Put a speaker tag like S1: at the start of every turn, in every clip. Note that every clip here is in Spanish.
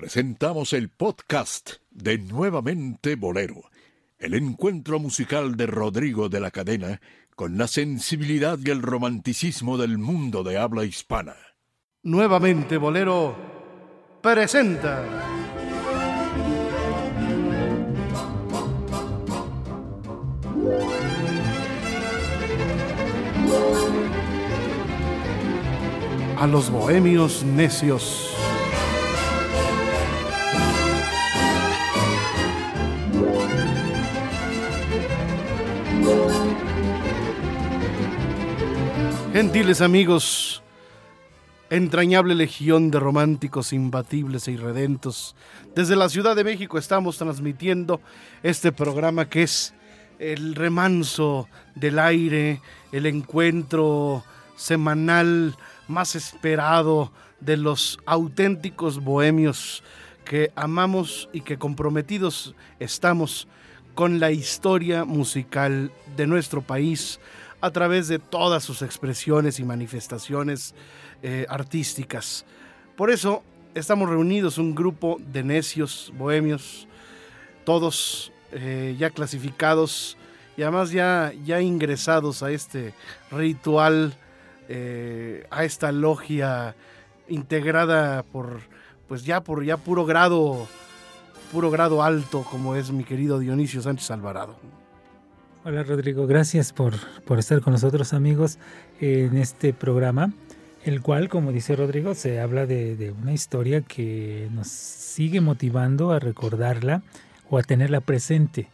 S1: presentamos el podcast de Nuevamente Bolero, el encuentro musical de Rodrigo de la Cadena con la sensibilidad y el romanticismo del mundo de habla hispana.
S2: Nuevamente Bolero presenta. A los bohemios necios. Gentiles amigos, entrañable legión de románticos imbatibles e irredentos, desde la Ciudad de México estamos transmitiendo este programa que es el remanso del aire, el encuentro semanal más esperado de los auténticos bohemios que amamos y que comprometidos estamos con la historia musical de nuestro país, a través de todas sus expresiones y manifestaciones eh, artísticas. Por eso estamos reunidos un grupo de necios, bohemios, todos eh, ya clasificados y además ya, ya ingresados a este ritual, eh, a esta logia integrada por, pues ya por ya puro grado, puro grado alto, como es mi querido Dionisio Sánchez Alvarado.
S3: Hola Rodrigo, gracias por, por, estar con nosotros amigos en este programa, el cual, como dice Rodrigo, se habla de, de, una historia que nos sigue motivando a recordarla o a tenerla presente.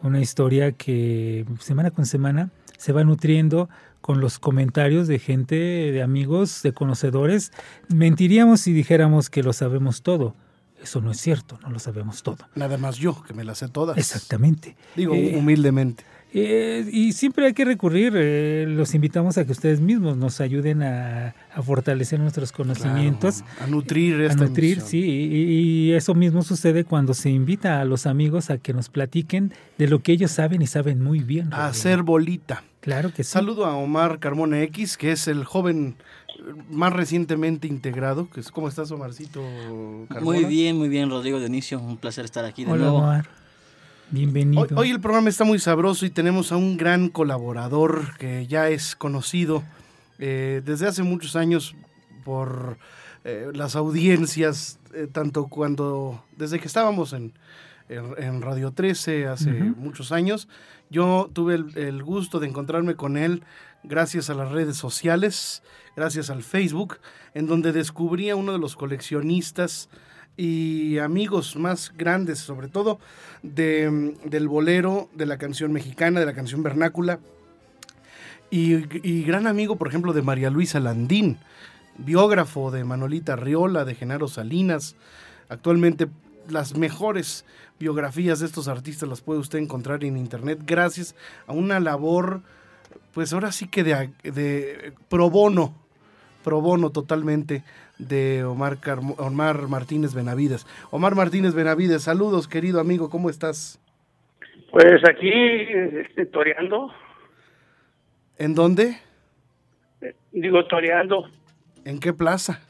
S3: Una historia que semana con semana se va nutriendo con los comentarios de gente, de amigos, de conocedores. Mentiríamos si dijéramos que lo sabemos todo. Eso no es cierto, no lo sabemos todo.
S2: Nada más yo, que me las sé todas.
S3: Exactamente.
S2: Digo, eh, humildemente.
S3: Eh, y siempre hay que recurrir, eh, los invitamos a que ustedes mismos nos ayuden a, a fortalecer nuestros conocimientos.
S2: Claro, a nutrir esta
S3: A nutrir,
S2: emisión.
S3: sí. Y, y, eso mismo sucede cuando se invita a los amigos a que nos platiquen de lo que ellos saben y saben muy bien.
S2: A hacer bolita.
S3: Claro que sí.
S2: Saludo a Omar Carmona X, que es el joven más recientemente integrado. Que es, ¿Cómo estás, Omarcito Carmona?
S4: Muy bien, muy bien, Rodrigo Dionisio. Un placer estar aquí de
S3: Hola,
S4: nuevo.
S3: Omar. Bienvenido.
S2: Hoy, hoy, el programa está muy sabroso y tenemos a un gran colaborador que ya es conocido eh, desde hace muchos años por eh, las audiencias, eh, tanto cuando, desde que estábamos en, en, en Radio 13 hace uh -huh. muchos años, yo tuve el, el, gusto de encontrarme con él gracias a las redes sociales, gracias al Facebook, en donde descubrí a uno de los coleccionistas y amigos más grandes, sobre todo de, del bolero, de la canción mexicana, de la canción vernácula, y, y, gran amigo, por ejemplo, de María Luisa Landín, biógrafo de Manolita Riola, de Genaro Salinas. Actualmente las mejores biografías de estos artistas las puede usted encontrar en internet gracias a una labor, pues ahora sí que de, de pro bono, pro bono totalmente de Omar, Omar Martínez Benavides. Omar Martínez Benavides, saludos querido amigo, ¿cómo estás?
S5: Pues aquí este, toreando.
S2: ¿En dónde?
S5: Eh, digo toreando.
S2: ¿En qué plaza?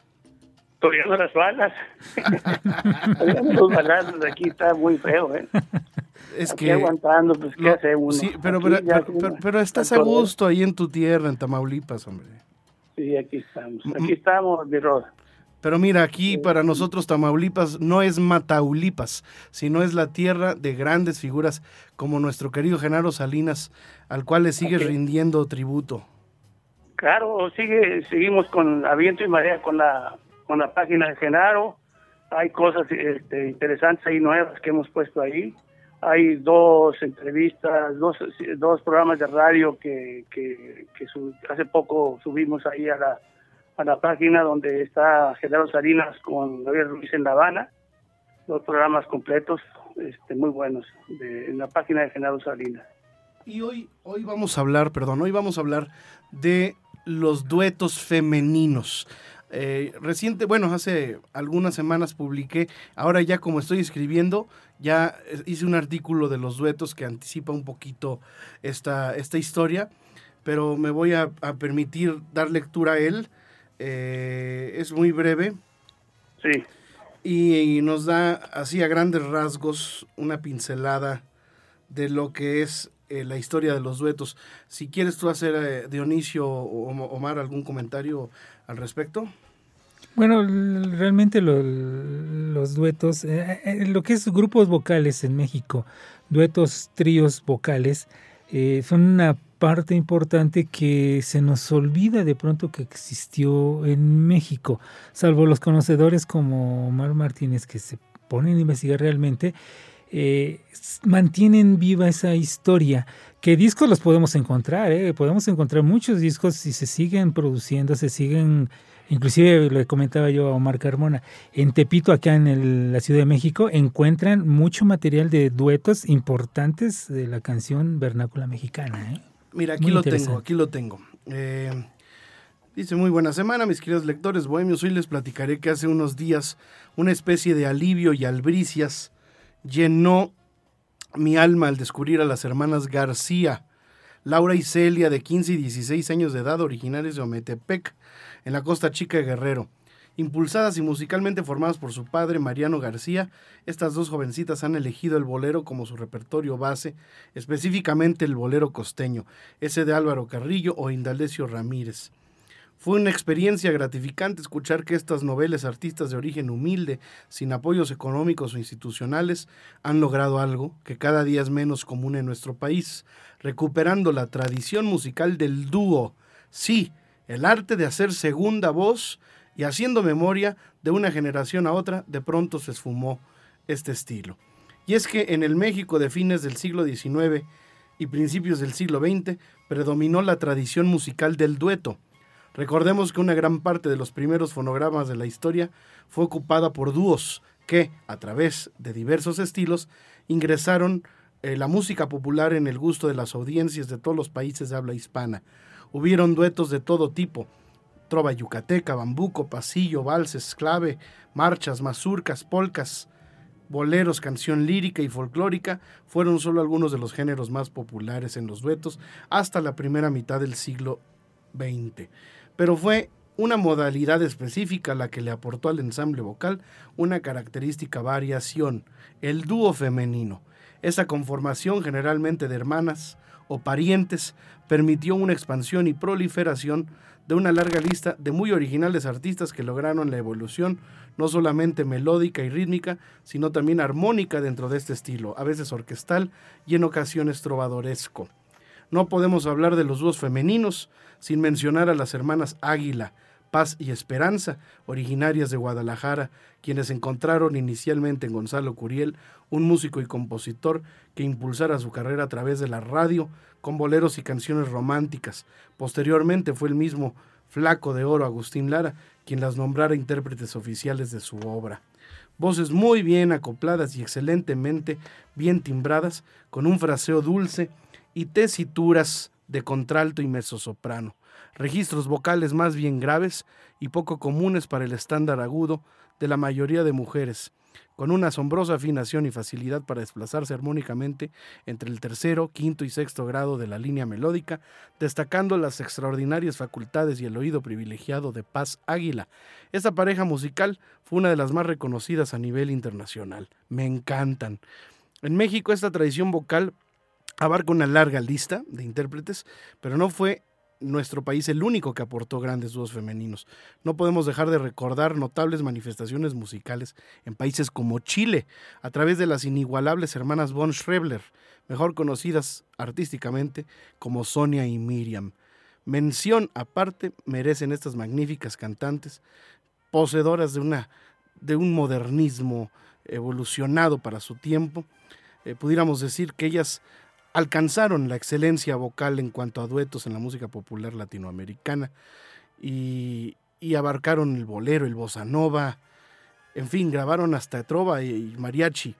S5: Toreando las balas. toreando los balazos aquí está muy feo, ¿eh?
S2: Es
S5: aquí
S2: que
S5: aguantando, pues qué hace uno.
S2: Sí, pero, pero, pero, estás a gusto ahí en tu tierra, en Tamaulipas, hombre.
S5: Sí, aquí estamos. Aquí estamos, mi Roda.
S2: Pero mira, aquí para nosotros Tamaulipas no es Mataulipas, sino es la tierra de grandes figuras como nuestro querido Genaro Salinas, al cual le sigue okay. rindiendo tributo.
S5: Claro, sigue, seguimos con a viento y marea con la con la página de Genaro. Hay cosas este, interesantes ahí nuevas que hemos puesto ahí. Hay dos entrevistas, dos, dos programas de radio que, que, que hace poco subimos ahí a la a la página donde está Genaro Salinas con Gabriel Ruiz en La Habana, dos programas completos, este, muy buenos, de, en la página de Genaro Salinas.
S2: Y hoy, hoy vamos a hablar, perdón, hoy vamos a hablar de los duetos femeninos. Eh, reciente, bueno, hace algunas semanas publiqué, ahora ya como estoy escribiendo, ya hice un artículo de los duetos que anticipa un poquito esta, esta historia, pero me voy a, a permitir dar lectura a él. Eh, es muy breve.
S5: Sí.
S2: y, nos da así a grandes rasgos una pincelada de lo que es eh, la historia de los duetos. Si quieres tú hacer, eh, Dionisio o Omar, algún comentario al respecto.
S3: Bueno, realmente los duetos, eh, lo que es grupos vocales en México, duetos, tríos vocales, son una parte importante que se nos olvida de pronto que existió en México, salvo los conocedores como Omar Martínez que se ponen a investigar realmente, eh, mantienen viva esa historia. ¿Qué discos los podemos encontrar? Eh? Podemos encontrar muchos discos si se siguen produciendo, se siguen, inclusive le comentaba yo a Omar Carmona, en Tepito, acá en la Ciudad de México, encuentran mucho material de duetos importantes de la canción vernácula mexicana. ¿eh?
S2: Mira, aquí lo tengo, aquí lo tengo. Eh, dice, muy buena semana, mis queridos lectores bohemios. Hoy les platicaré que hace unos días una especie de alivio y albricias llenó mi alma al descubrir a las hermanas García, Laura y Celia, de 15 y 16 años de edad, originarias de Ometepec, en la costa chica de Guerrero. Impulsadas y musicalmente formadas por su padre Mariano García, estas dos jovencitas han elegido el bolero como su repertorio base, específicamente el bolero costeño, ese de Álvaro Carrillo o Indalecio Ramírez. Fue una experiencia gratificante escuchar que estas noveles artistas de origen humilde, sin apoyos económicos o institucionales, han logrado algo que cada día es menos común en nuestro país, recuperando la tradición musical del dúo. Sí, el arte de hacer segunda voz y haciendo memoria de una generación a otra, de pronto se esfumó este estilo. Y es que en el México de fines del siglo XIX y principios del siglo XX predominó la tradición musical del dueto. Recordemos que una gran parte de los primeros fonogramas de la historia fue ocupada por dúos que, a través de diversos estilos, ingresaron eh, la música popular en el gusto de las audiencias de todos los países de habla hispana. Hubieron duetos de todo tipo, trova yucateca, bambuco, pasillo, valses, clave, marchas, mazurcas, polcas, boleros, canción lírica y folclórica fueron solo algunos de los géneros más populares en los duetos hasta la primera mitad del siglo XX. Pero fue una modalidad específica la que le aportó al ensamble vocal una característica variación, el dúo femenino. Esa conformación generalmente de hermanas o parientes permitió una expansión y proliferación de una larga lista de muy originales artistas que lograron la evolución no solamente melódica y rítmica, sino también armónica dentro de este estilo, a veces orquestal y en ocasiones trovadoresco. No podemos hablar de los dúos femeninos sin mencionar a las hermanas Águila, Paz y Esperanza, originarias de Guadalajara, quienes encontraron inicialmente en Gonzalo Curiel un músico y compositor que impulsara su carrera a través de la radio con boleros y canciones románticas. Posteriormente fue el mismo Flaco de Oro Agustín Lara quien las nombrara intérpretes oficiales de su obra. Voces muy bien acopladas y excelentemente bien timbradas, con un fraseo dulce y tesituras de contralto y mezzosoprano registros vocales más bien graves y poco comunes para el estándar agudo de la mayoría de mujeres, con una asombrosa afinación y facilidad para desplazarse armónicamente entre el tercero, quinto y sexto grado de la línea melódica, destacando las extraordinarias facultades y el oído privilegiado de Paz Águila. Esta pareja musical fue una de las más reconocidas a nivel internacional. Me encantan. En México esta tradición vocal abarca una larga lista de intérpretes, pero no fue nuestro país el único que aportó grandes dúos femeninos. No podemos dejar de recordar notables manifestaciones musicales en países como Chile, a través de las inigualables hermanas von Schrebler, mejor conocidas artísticamente como Sonia y Miriam. Mención aparte merecen estas magníficas cantantes, poseedoras de, una, de un modernismo evolucionado para su tiempo. Eh, pudiéramos decir que ellas alcanzaron la excelencia vocal en cuanto a duetos en la música popular latinoamericana y, abarcaron el bolero, el bossa nova, en fin, grabaron hasta trova y, mariachi.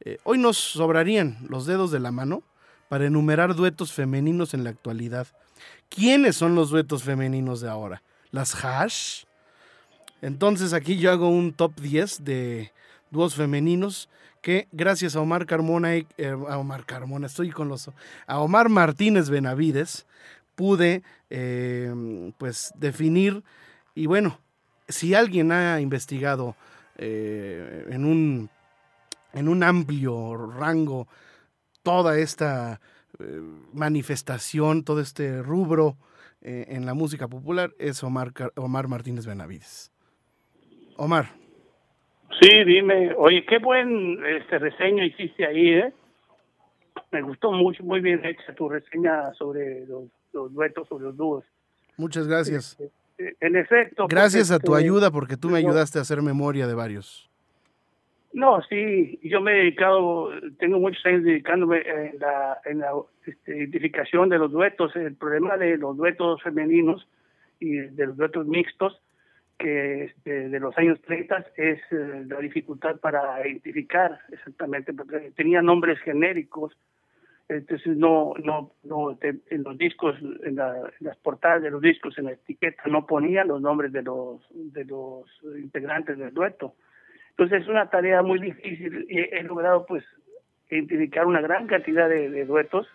S2: Eh, hoy nos sobrarían los dedos de la mano para enumerar duetos femeninos en la actualidad. ¿Quiénes son los duetos femeninos de ahora? ¿Las hash? Entonces aquí yo hago un top 10 de dúos femeninos que gracias a Omar Carmona, eh, a Omar estoy con los, a Omar Martínez Benavides, pude eh, pues definir y bueno, si alguien ha investigado eh, en, un, en un amplio rango toda esta eh, manifestación, todo este rubro eh, en la música popular es Omar, Omar Martínez Benavides. Omar.
S5: Sí, dime, oye, qué buen este reseño hiciste ahí, ¿eh? Me gustó mucho, muy bien hecha tu reseña sobre los, los duetos, sobre los dúos.
S2: Muchas gracias.
S5: Este, en efecto.
S2: Gracias a tu este, ayuda, porque tú me ayudaste a hacer memoria de varios.
S5: No, sí, yo me he dedicado, tengo muchos años dedicándome en la, en la este, identificación de los duetos. El problema de los duetos femeninos y de los duetos mixtos, que este, de los años 30 es eh, la dificultad para identificar exactamente, porque tenían nombres genéricos, entonces no, no, no en los discos, en, las portadas de los discos, en la etiqueta no ponían los nombres de los, de los integrantes del dueto. Entonces es una tarea muy difícil y he logrado pues identificar una gran cantidad de, duetos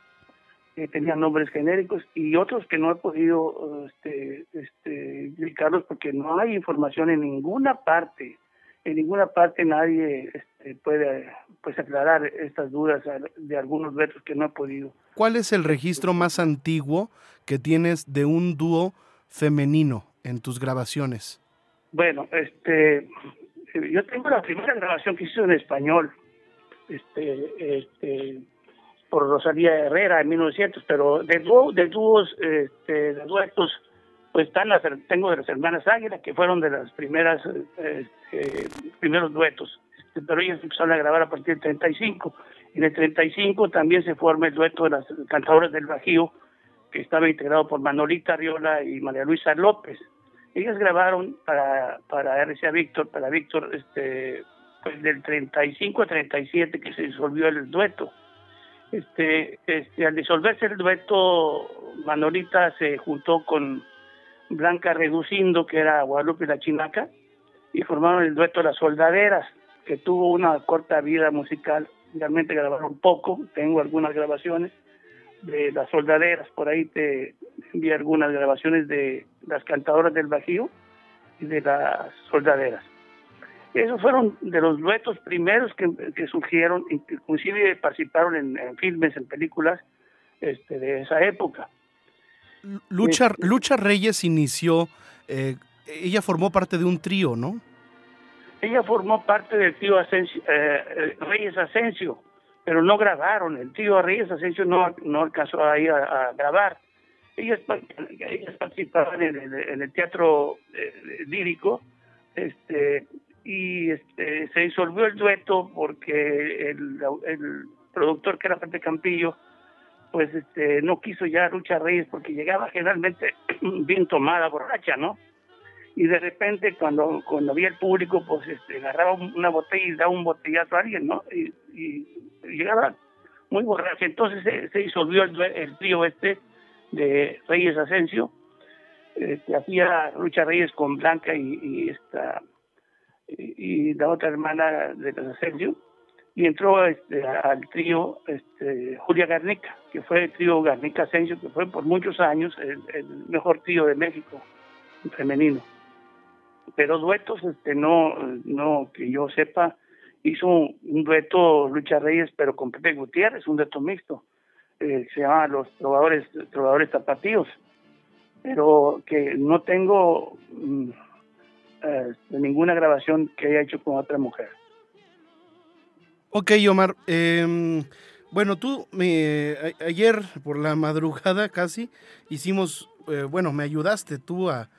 S5: que tenían nombres genéricos y otros que no he podido este, este, identificarlos porque no hay información en ninguna parte. En ninguna parte nadie este, puede pues aclarar estas dudas de algunos duetos que no he podido.
S2: ¿Cuál es el registro más antiguo que tienes de un dúo femenino en tus grabaciones?
S5: Bueno, este yo tengo la primera grabación que hizo en español, este, este, por Rosalía Herrera en 1900, pero de, dúo, de dúos, este, de duetos, pues están las, tengo de las hermanas Águila, que fueron de las primeras, este, primeros duetos, este, pero ellas empezaron a grabar a partir del 35. En el 35 también se forma el dueto de las cantadoras del Bajío, que estaba integrado por Manolita Riola y María Luisa López ellas grabaron para, para RCA Víctor, para Víctor, este, pues del 35 a 37 que se disolvió el dueto. Este, este, al disolverse el dueto, Manolita se juntó con Blanca Reducindo, que era Guadalupe la Chinaca, y formaron el dueto Las Soldaderas, que tuvo una corta vida musical. Realmente grabaron poco, tengo algunas grabaciones de Las Soldaderas, por ahí te envié algunas grabaciones de las cantadoras del Bajío y de las soldaderas. Esos fueron de los duetos primeros que, que surgieron, inclusive participaron en, filmes, en películas este, de esa época.
S2: Lucha, este, Lucha Reyes inició, eh, ella formó parte de un trío, ¿no?
S5: Ella formó parte del trío Asensio, eh, eh, Reyes Asensio, pero no grabaron. El trío Reyes Asensio no, no alcanzó a ir a grabar ellas, participaban en el, teatro eh, lírico este, y este, se disolvió el dueto porque el, productor que era Pepe Campillo pues este, no quiso ya Lucha Reyes porque llegaba generalmente bien tomada, borracha, ¿no? Y de repente cuando, cuando había el público pues este, agarraba una botella y daba un botellazo a alguien, ¿no? Y, llegaba muy borracha. Entonces se, disolvió el, el trío este de Reyes Asensio, que este, hacía Lucha Reyes con Blanca y, esta y, la otra hermana de los Asensio, y entró este, al trío este, Julia Garnica, que fue el trío Garnica Asensio, que fue por muchos años el, mejor trío de México femenino. Pero duetos, este, no, no que yo sepa, hizo un dueto Lucha Reyes, pero con Pepe Gutiérrez, un dueto mixto eh, se llama Los Trovadores, Trovadores Tapatíos, pero que no tengo mm, eh, ninguna grabación que haya hecho con otra mujer.
S2: Ok, Omar. Em, bueno, tú me, ayer por la madrugada casi hicimos, eh, bueno, me ayudaste tú a,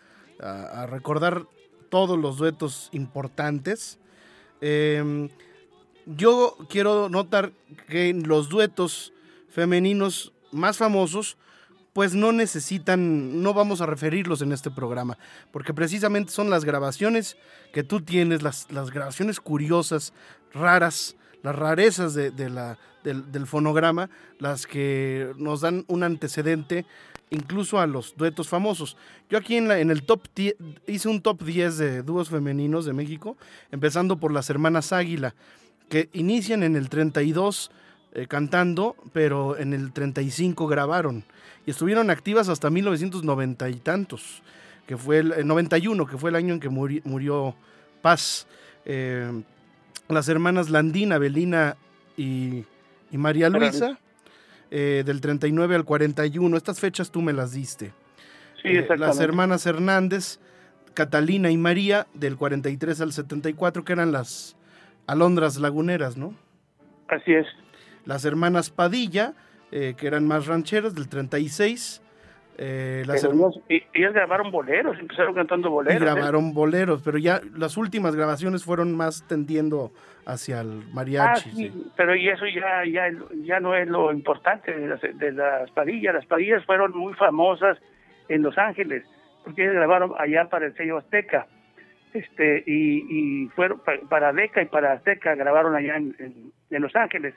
S2: a, recordar todos los duetos importantes. Em, yo quiero notar que los duetos femeninos más famosos, pues no necesitan, no vamos a referirlos en este programa, porque precisamente son las grabaciones que tú tienes, las, las grabaciones curiosas, raras, las rarezas de, la, del, fonograma, las que nos dan un antecedente incluso a los duetos famosos. Yo aquí en, la, en el top hice un top 10 de dúos femeninos de México, empezando por las hermanas Águila, que inician en el 32 eh, cantando, pero en el 35 grabaron. Y estuvieron activas hasta 1990 y tantos, que fue el, 91, que fue el año en que murió Paz. eh, las hermanas Landina, Belina y, y María Luisa, eh, del 39 al 41. Estas fechas tú me las diste.
S5: Sí,
S2: Eh,
S5: exactamente.
S2: las hermanas Hernández, Catalina y María, del 43 al 74, que eran las alondras laguneras, ¿no?
S5: Así es.
S2: Las hermanas Padilla, eh, que eran más rancheras, del 36. eh, las
S5: y- ellas grabaron boleros, empezaron cantando
S2: y
S5: boleros. ¿eh?
S2: grabaron boleros, pero ya las últimas grabaciones fueron más tendiendo hacia el
S5: Ah,
S2: mariachi.
S5: sí,
S2: sí.
S5: pero y eso ya, ya, ya no es lo importante de las, de las padillas. Las padillas fueron muy famosas en Los Ángeles, porque ellas grabaron allá para el sello Azteca. Este, y, y fueron pa- para Deca y para Azteca grabaron allá en, en- en Los Ángeles.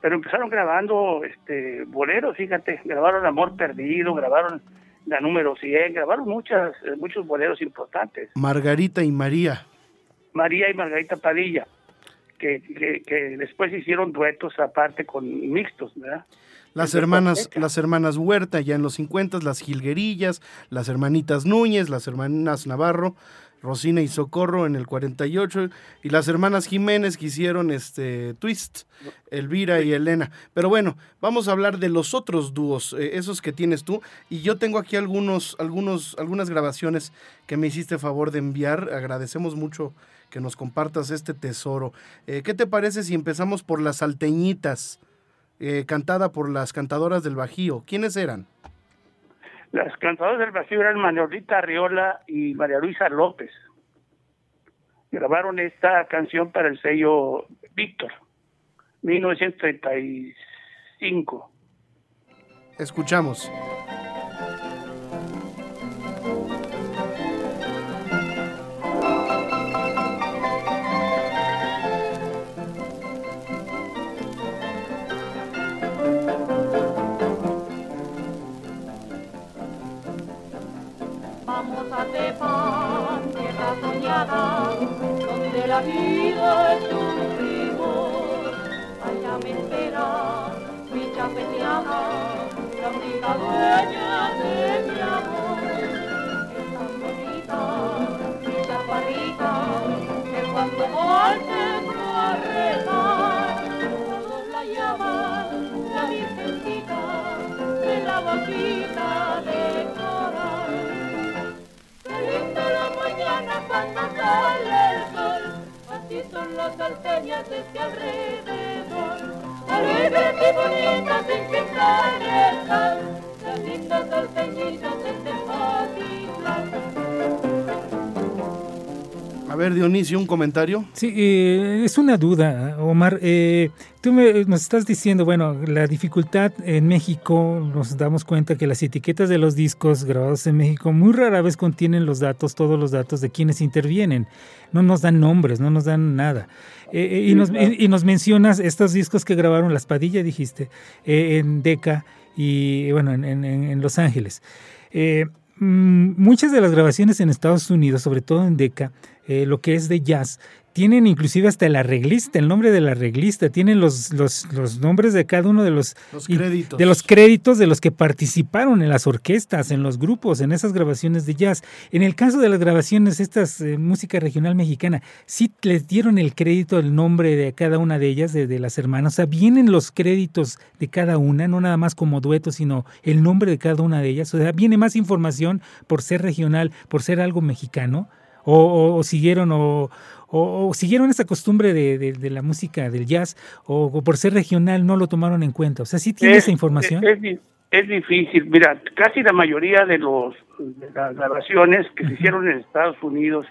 S5: Pero empezaron grabando este boleros, fíjate, grabaron Amor Perdido, grabaron la número 100, grabaron muchas, eh, muchos boleros importantes.
S2: Margarita y María.
S5: María y Margarita Padilla, que, que, que después hicieron duetos aparte con mixtos, ¿verdad?
S2: Las hermanas, las hermanas Huerta ya en los 50, las Gilguerillas, las hermanitas Núñez, las hermanas Navarro, Rosina y Socorro en el 48 y las hermanas Jiménez que hicieron este Twist, Elvira y Elena. Pero bueno, vamos a hablar de los otros dúos, eh, esos que tienes tú y yo tengo aquí algunos algunos algunas grabaciones que me hiciste favor de enviar. Agradecemos mucho que nos compartas este tesoro. Eh, ¿Qué te parece si empezamos por las salteñitas? eh, cantada por las cantadoras del Bajío. ¿Quiénes eran?
S5: Las cantadoras del Bajío eran Manolita Arriola y María Luisa López. Grabaron esta canción para el sello Víctor, 1935.
S2: Escuchamos.
S6: Vamos a Tepan, tierra soñada, donde la vida es un primor. Allá me espera mi chapetiana, la única dueña de mi amor. Es tan bonita, mi chaparrita, que cuando volte a rezar, todos la llaman la virgencita de la boquita de mañana cuando sale el sol, así son las salteñas de este alrededor. Alegres y bonitas sin pisar el sal, las lindas salteñitas de Tepatitlán.
S2: A ver, Dionisio, un comentario.
S3: Sí, eh, es una duda, Omar. Eh, tú me, nos estás diciendo, bueno, la dificultad en México, nos damos cuenta que las etiquetas de los discos grabados en México muy rara vez contienen los datos, todos los datos de quienes intervienen. No nos dan nombres, no nos dan nada. Eh, eh, y, nos, y- y nos mencionas estos discos que grabaron Las Padillas, dijiste, en Deca y, bueno, en, en- en Los Ángeles. Eh, muchas de las grabaciones en Estados Unidos, sobre todo en Deca, eh, lo que es de jazz, tienen inclusive hasta el arreglista, el nombre del arreglista, tienen los, los, los nombres de cada uno de los,
S2: Los
S3: y-
S2: créditos.
S3: de los créditos de los que participaron en las orquestas, en los grupos, en esas grabaciones de jazz. En el caso de las grabaciones, estas eh, música regional mexicana, sí les dieron el crédito, el nombre de cada una de ellas, de, de las hermanas. O sea, vienen los créditos de cada una, no nada más como dueto, sino el nombre de cada una de ellas. O sea, viene más información por ser regional, por ser algo mexicano. O, o- o siguieron o, o- o siguieron esa costumbre de, de- de la música del jazz o, o por ser regional no lo tomaron en cuenta. O sea, sí tiene
S5: Es-
S3: esa información.
S5: Es, di- es difícil. Mira, casi la mayoría de, los, de las grabaciones que se hicieron en Estados Unidos,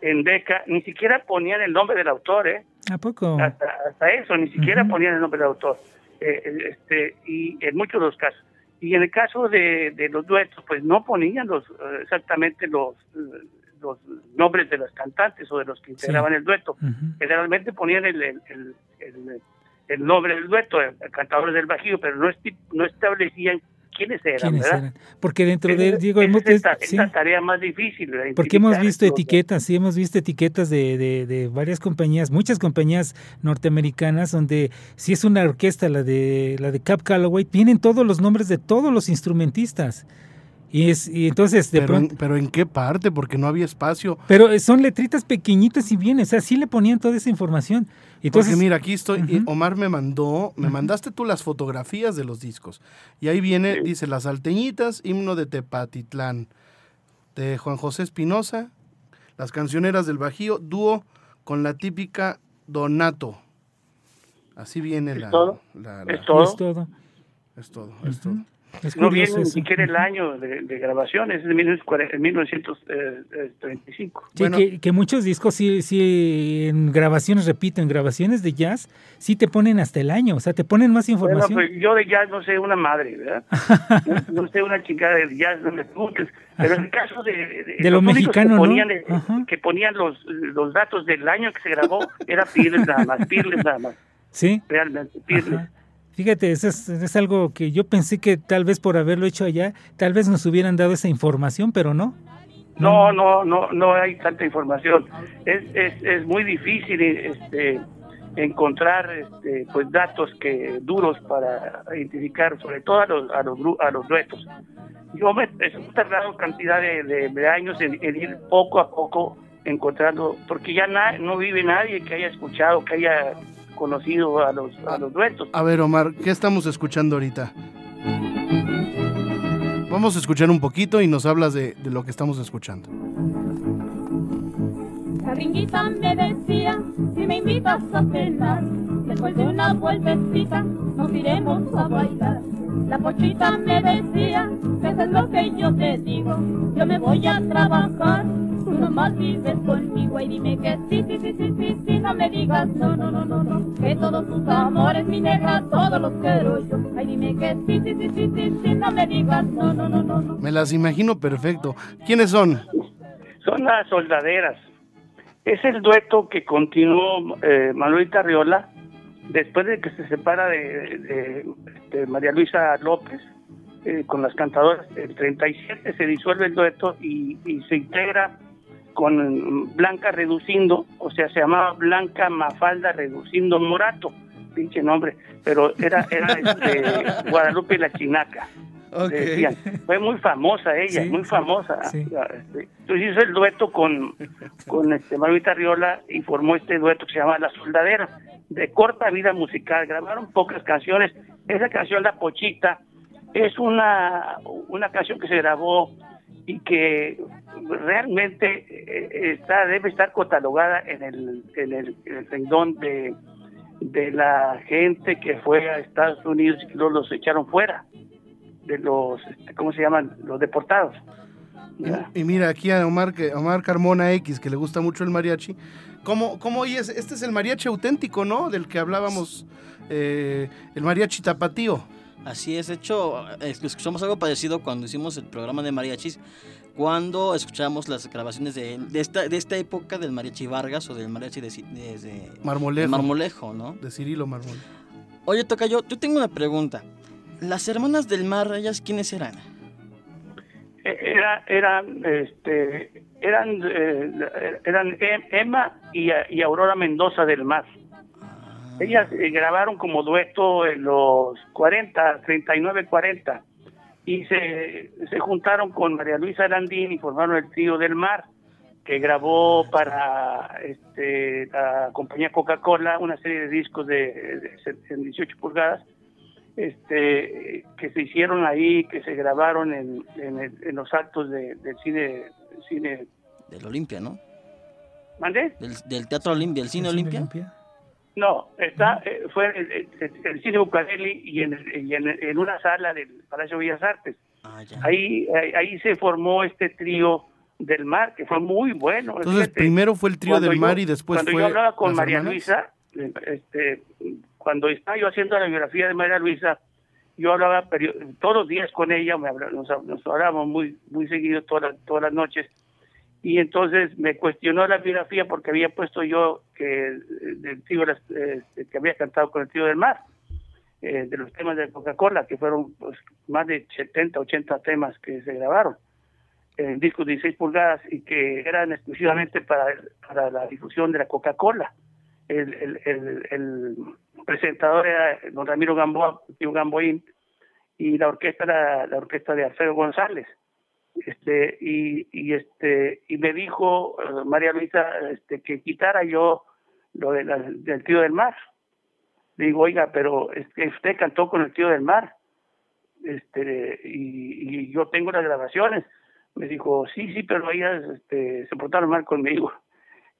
S5: en DECA, ni siquiera ponían el nombre del autor, ¿eh?
S3: ¿A poco?
S5: hasta, hasta eso, ni siquiera ponían el nombre del autor. Eh, este, y en muchos de los casos. Y en el caso de, de los duetos, pues no ponían los eh, exactamente los, eh, los nombres de las cantantes o de los que integraban el dueto. Generalmente ponían el, el, el, el- el nombre del dueto, eh, cantadores del Bajío, pero no, esti- no establecían quiénes eran,
S3: ¿Quiénes
S5: ¿verdad?
S3: eran? Porque dentro de, hemos,
S5: es esta,
S3: sí,
S5: esta tarea más difícil.
S3: porque hemos visto
S5: los-
S3: etiquetas, sí, hemos visto etiquetas de, de, de varias compañías, muchas compañías norteamericanas, donde si es una orquesta, la de la de Cap Calloway, vienen todos los nombres de todos los instrumentistas. Y, es, y entonces de
S2: pero,
S3: pronto...
S2: pero ¿en qué parte? Porque no había espacio.
S3: Pero eh, son letritas pequeñitas y bien, o sea, sí le ponían toda esa información. Entonces,
S2: Porque mira, aquí estoy, y
S3: Ujú.
S2: Omar me mandó, me mandaste tú las fotografías de los discos. Y ahí viene,
S5: Sí.
S2: dice, Las Alteñitas, himno de Tepatitlán, de Juan José Espinosa, Las Cancioneras del Bajío, dúo con la típica Donato. Así viene
S5: ¿Es
S2: la,
S5: todo?
S2: la- la-
S5: Es todo.
S3: es todo.
S2: Es todo, es todo.
S3: Es
S5: No viene ni siquiera el año de, de grabación, es de 1940 1935.
S3: Sí,
S2: Bueno.
S3: que, que muchos discos sí, sí, en grabaciones, repito, en grabaciones de jazz, sí te ponen hasta el año, o sea, te ponen más
S5: Bueno,
S3: información.
S5: pues yo de jazz no sé una madre, ¿verdad? no, no sé una chingada de jazz, no me preguntes. Pero en el caso de...
S3: De lo
S5: los únicos
S3: mexicano,
S5: que
S3: ¿no?
S5: ponían, eh. Que ponían los, los datos del año que se grabó, era Pirles nada más, Pirles nada más,
S3: sí.
S5: realmente, Pirles.
S3: Ajá. Fíjate, eso es, es algo que yo pensé que tal vez por haberlo hecho allá, tal vez nos hubieran dado esa información, pero no.
S5: No, no, no, no hay tanta información. Es, es, es muy difícil este, encontrar este, pues datos que duros para identificar, sobre todo a los, a los, a los duetos. Yo me he tardado cantidad de, de- de años en, en ir poco a poco encontrando, porque ya na- no vive nadie que haya escuchado, que haya conocido a los, a los duetos.
S2: A ver, Omar, ¿qué estamos escuchando ahorita? Vamos a escuchar un poquito y nos hablas de, de lo que estamos escuchando.
S6: La gringuita me decía, si me invitas a cenar, después de una vueltecita nos iremos a bailar. La pochita me decía, que eso es lo que yo te digo, yo me voy a trabajar, nomás vives conmigo y dime que sí, sí, sí, sí, sí, sí, no me digas no, no, no, no, no, que todos tus amores, mi negra, todos los quiero yo. Ay, dime que sí, sí, sí, sí, sí, sí, no me digas no, no, no, no, no.
S2: Me las imagino perfecto. ¿Quiénes son?
S5: Son las soldaderas. Es el dueto que continuó eh, Manuelita Arriola después de que se separa de, de- de María Luisa López eh, con las cantadoras. El 37 se disuelve el dueto y, y se integra con Blanca Reducindo, o sea, se llamaba Blanca Mafalda Reducindo Morato, pinche nombre, pero era, era este, Guadalupe la Chinaca decían. Fue muy famosa ella,
S3: Sí,
S5: muy famosa.
S3: sí.
S5: Entonces hizo el dueto con, con este Margarita Riola y formó este dueto que se llama La Soldadera, de corta vida musical. Grabaron pocas canciones. Esa canción, La Pochita, es una, una canción que se grabó y que realmente eh, está debe estar catalogada en el, en el, en el pendón de, de la gente que fue a Estados Unidos y luego los echaron fuera de los, este, ¿cómo se llaman? Los deportados.
S2: Y, mira aquí a Omar, que, Omar Carmona X, que le gusta mucho el mariachi. ¿Cómo, cómo oyes? Este es el mariachi auténtico, ¿no? Del que hablábamos, eh, el mariachi tapatío.
S4: Así es, de hecho, escuchamos algo parecido cuando hicimos el programa de mariachis, cuando escuchamos las grabaciones de, de esta, de esta época del mariachi Vargas o del mariachi de, de- de-
S2: Marmolejo.
S4: de Marmolejo, ¿no?
S2: De Cirilo Marmolejo.
S4: Oye, Tocayo, yo tengo una pregunta. ¿Las hermanas del mar, ellas quiénes eran?
S5: Eh, Era, eran, este, eran, eh, eran Em- Emma y, y Aurora Mendoza del Mar. Ellas eh, grabaron como dueto en los 40, 39, 40 y se, se juntaron con María Luisa Landín y formaron el trío del Mar que grabó para este, la compañía Coca-Cola una serie de discos de, de- en 18 pulgadas este, que se hicieron ahí, que se grabaron en, en, el- en los actos de, del cine, cine
S4: Del Olimpia, ¿no?
S5: ¿Mandé?
S4: Del, del Teatro Olimpia, del Cine
S3: ¿El
S4: Olimpia.
S5: No, está, eh, fue el, el- el cine Bucareli y, en, y en, en una sala del Palacio de Bellas Artes.
S4: Ah.
S5: Ahí, ahí, ahí se formó este trío del mar, que fue muy bueno.
S2: Entonces, primero fue el trío
S5: cuando
S2: del
S5: yo-
S2: mar y después
S5: cuando
S2: fue.
S5: yo hablaba con María
S2: hermanas.
S5: Luisa, este, cuando estaba yo haciendo la biografía de María Luisa, yo hablaba todos los días con ella, me habla- nos, nos hablábamos muy, muy seguido todas las, todas las noches, y entonces me cuestionó la biografía porque había puesto yo que trío, las- eh, que había cantado con el trío del mar, eh, de los temas de Coca-Cola, que fueron pues, más de 70, 80 temas que se grabaron en discos de 16 pulgadas y que eran exclusivamente para, para la difusión de la Coca-Cola. El, el, el, el presentador era don Ramiro Gamboa, tío Gamboín, y la orquesta era la orquesta de Alfredo González. Este y, este y me dijo eh, María Luisa este que quitara yo lo del tío del mar. Digo oiga pero es que usted cantó con el tío del mar este y, y yo tengo las grabaciones me dijo sí sí pero ellas este, se portaron mal conmigo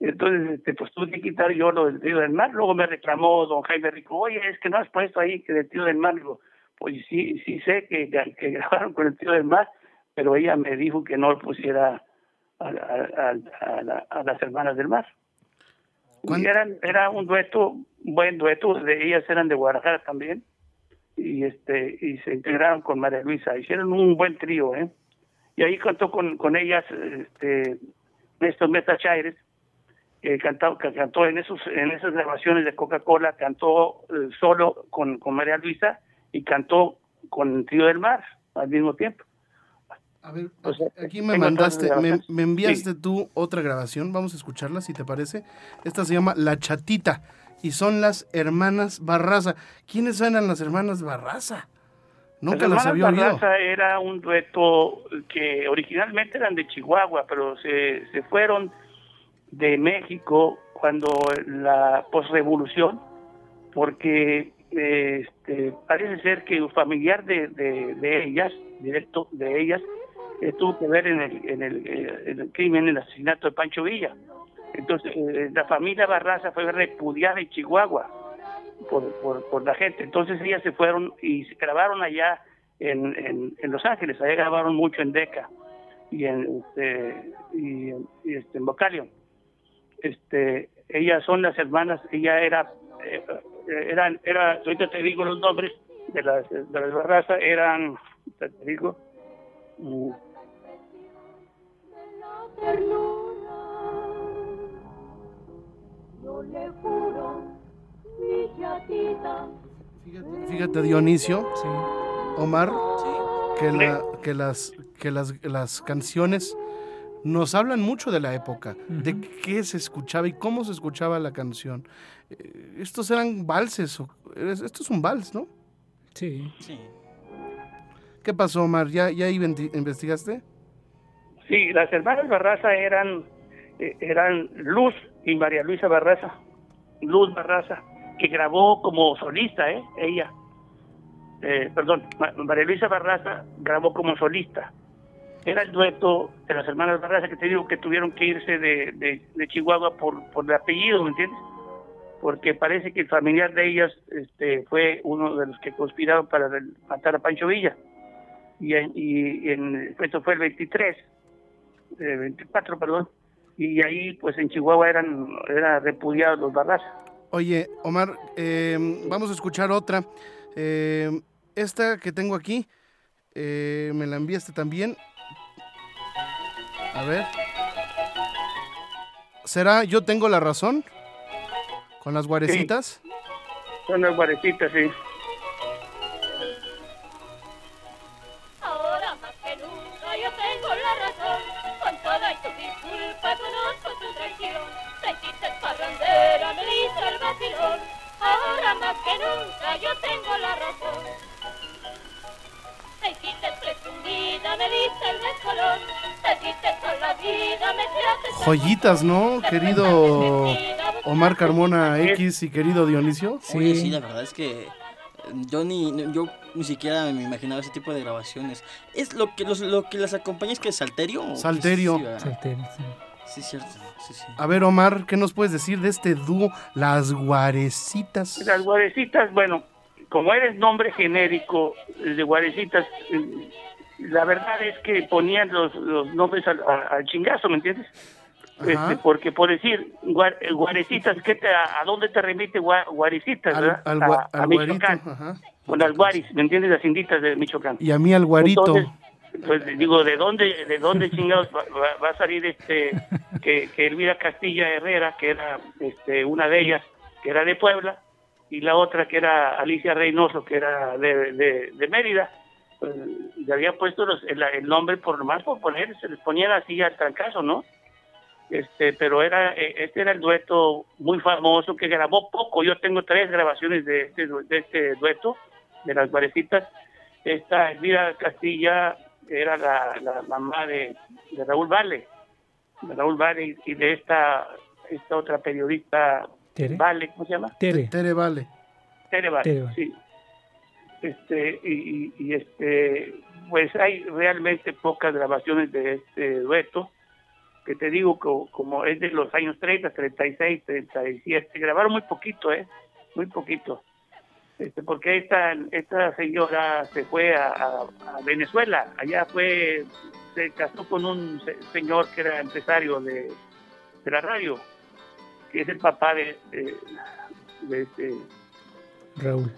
S5: entonces este, pues tuve que quitar yo lo del tío del mar. Luego me reclamó don Jaime Rico oye es que no has puesto ahí que del tío del mar digo pues sí sí sé que, que grabaron con el tío del mar pero ella me dijo que no lo pusiera a, a- a- a la- a las hermanas del mar.
S2: ¿Cuán-
S5: Y eran, era un dueto, buen dueto, de ellas eran de Guadalajara también, y este y se integraron con María Luisa, hicieron un buen trío, ¿eh? Y ahí cantó con, con ellas este, Néstor Meta Chaires, que cantó, que cantó en esos en esas grabaciones de Coca-Cola, cantó eh, solo con, con María Luisa y cantó con el trío del mar al mismo tiempo.
S2: A ver,
S5: O sea,
S2: aquí me mandaste,
S5: las
S2: me, me enviaste tú otra grabación, vamos a escucharla si te parece. Esta se llama La Chatita y son las hermanas Barraza. ¿Quiénes eran las hermanas Barraza? Nunca las
S5: Hermanas
S2: había oído.
S5: Barraza era un dueto que originalmente eran de Chihuahua, pero se, se fueron de México cuando la posrevolución, porque eh, este, parece ser que un familiar de, de, de ellas, directo de ellas, eh, tuvo que ver en el, en, el, eh, en el crimen, en el asesinato de Pancho Villa. Entonces, eh, la familia Barraza fue repudiada en Chihuahua por, por, por la gente. Entonces ellas se fueron y se grabaron allá en, en, en Los Ángeles, allá grabaron mucho en Deca y en este, y, y, este, en Vocalion. Este, ellas son las hermanas, ella era, eh, eran, era, ahorita te digo los nombres de las, de las Barraza, eran, te digo,
S2: Fíjate, fíjate, Dionisio,
S3: Sí.
S2: Omar,
S4: Sí.
S2: que, la- que, las, que las, las canciones nos hablan mucho de la época, de qué se escuchaba y cómo se escuchaba la canción. Eh, Estos eran valses, esto es un vals, ¿no?
S3: Sí.
S4: Sí.
S2: ¿Qué pasó, Omar? ¿Ya, ya investigaste?
S5: Sí, las hermanas Barraza eran, eh, eran Luz y María Luisa Barraza. Luz Barraza, que grabó como solista, ¿eh? Ella. Eh, perdón, Ma- María Luisa Barraza grabó como solista. Era el dueto de las hermanas Barraza que te digo que tuvieron que irse de, de- Chihuahua por, por el apellido, ¿me entiendes? Porque parece que el familiar de ellas este, fue uno de los que conspiraron para matar a Pancho Villa. Y, y en- esto fue el 23 eh, 24, perdón, y ahí pues en Chihuahua eran, eran repudiados los Barraza.
S2: Oye, Omar, eh, vamos a escuchar otra. Eh, esta que tengo aquí, eh, me la enviaste también. A ver. ¿Será Yo tengo la razón? Con las guarecitas.
S5: Son las guarecitas, sí.
S6: Más que nunca yo tengo la razón. Te hiciste presumida, me diste el descolón. Te hiciste con la vida, me tiraste
S2: Joyitas, ¿no? Querido Omar Carmona X y querido Dionisio.
S4: Oye,
S3: Sí.
S4: sí, la verdad es que eh, yo ni yo ni siquiera me imaginaba ese tipo de grabaciones. Es lo que los, lo que las acompaña es que Salterio. o qué?
S2: Salterio.
S4: Sí, ¿verdad?
S3: Salterio, sí.
S4: Sí, cierto. Sí, sí.
S2: A ver, Omar, ¿qué nos puedes decir de este dúo, Las Guarecitas?
S5: Las guarecitas, bueno, como eres nombre genérico de guarecitas, la verdad es que ponían los, los nombres al, al chingazo, ¿me entiendes? Este, porque por decir guar- guarecitas, ¿qué te, a, a dónde te remite gua- guarecitas?
S2: Al,
S5: verdad?
S2: al,
S5: a, a
S2: al guarito.
S5: Michoacán,
S2: ajá.
S5: con las guaris, ¿me entiendes? Las inditas de Michoacán.
S2: Y a mí al guarito.
S5: Entonces, pues digo, ¿de dónde, de dónde chingados va, va- a salir este que, que Elvira Castilla Herrera, que era este una de ellas, que era de Puebla, y la otra que era Alicia Reynoso, que era de, de, de Mérida? Pues, le había puesto los- el, el nombre por nomás por poner, se les ponían así al trancazo, ¿no? Este, pero era eh, este era el dueto muy famoso que grabó poco. Yo tengo tres grabaciones de este, de este dueto, de las guarecitas. Esta Elvira Castilla que era la, la mamá de, de Raúl Vale, de Raúl Vale y de esta, esta otra periodista,
S3: Tere.
S5: Vale, ¿cómo se llama?
S3: Tere.
S2: Tere Vale.
S5: Tere Vale,
S3: Tere Vale.
S5: sí. Este, y, y- este, pues hay realmente pocas grabaciones de este dueto, que te digo co- como es de los años 30, 36, 37, grabaron muy poquito, ¿eh? Muy poquito. Este, porque esta, esta señora se fue a, a- a Venezuela, allá fue, se casó con un se- señor que era empresario de, de la radio, que es el papá de, de, de este,
S3: Raúl.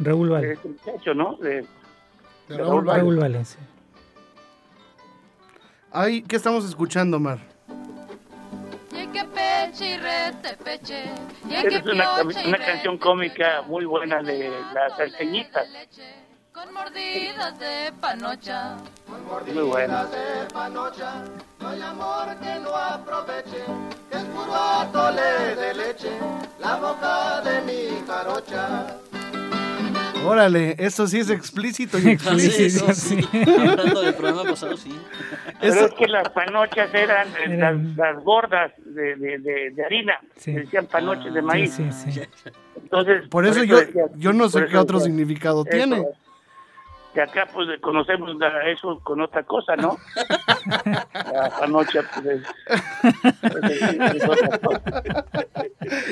S3: Raúl
S5: de
S3: Vale.
S5: este muchacho, ¿no? De,
S2: De
S5: De
S2: Raúl
S5: Raúl
S2: Vale.
S3: Raúl Vale, sí.
S2: Ay, ¿qué estamos escuchando, Mar?
S7: Y que peche y rete peche. Y
S5: Esa
S7: que
S5: es una,
S7: pioche y
S5: una
S7: rete
S5: canción
S7: peche.
S5: cómica muy buena de las salseñitas,
S7: Con mordidas de panocha.
S5: muy buena.
S2: Órale, esto sí es explícito. y
S4: Sí,
S3: Explícito,
S4: eso sí.
S3: sí.
S4: Hablando del programa pasado, sí.
S5: Pero
S2: Eso-
S5: es que las panochas eran eh,
S3: Eran-
S5: las, las gordas de, de, de, de harina,
S3: Sí.
S5: decían panoches de
S3: Sí,
S5: maíz.
S3: sí, sí.
S5: Entonces,
S2: Por eso yo,
S5: decía-
S2: yo no sé
S5: por
S2: qué
S5: eso
S2: otro
S5: decía,
S2: significado
S5: eso,
S2: tiene.
S5: Que acá pues conocemos eso con otra cosa, ¿no? La panocha pues es, es- es otra cosa.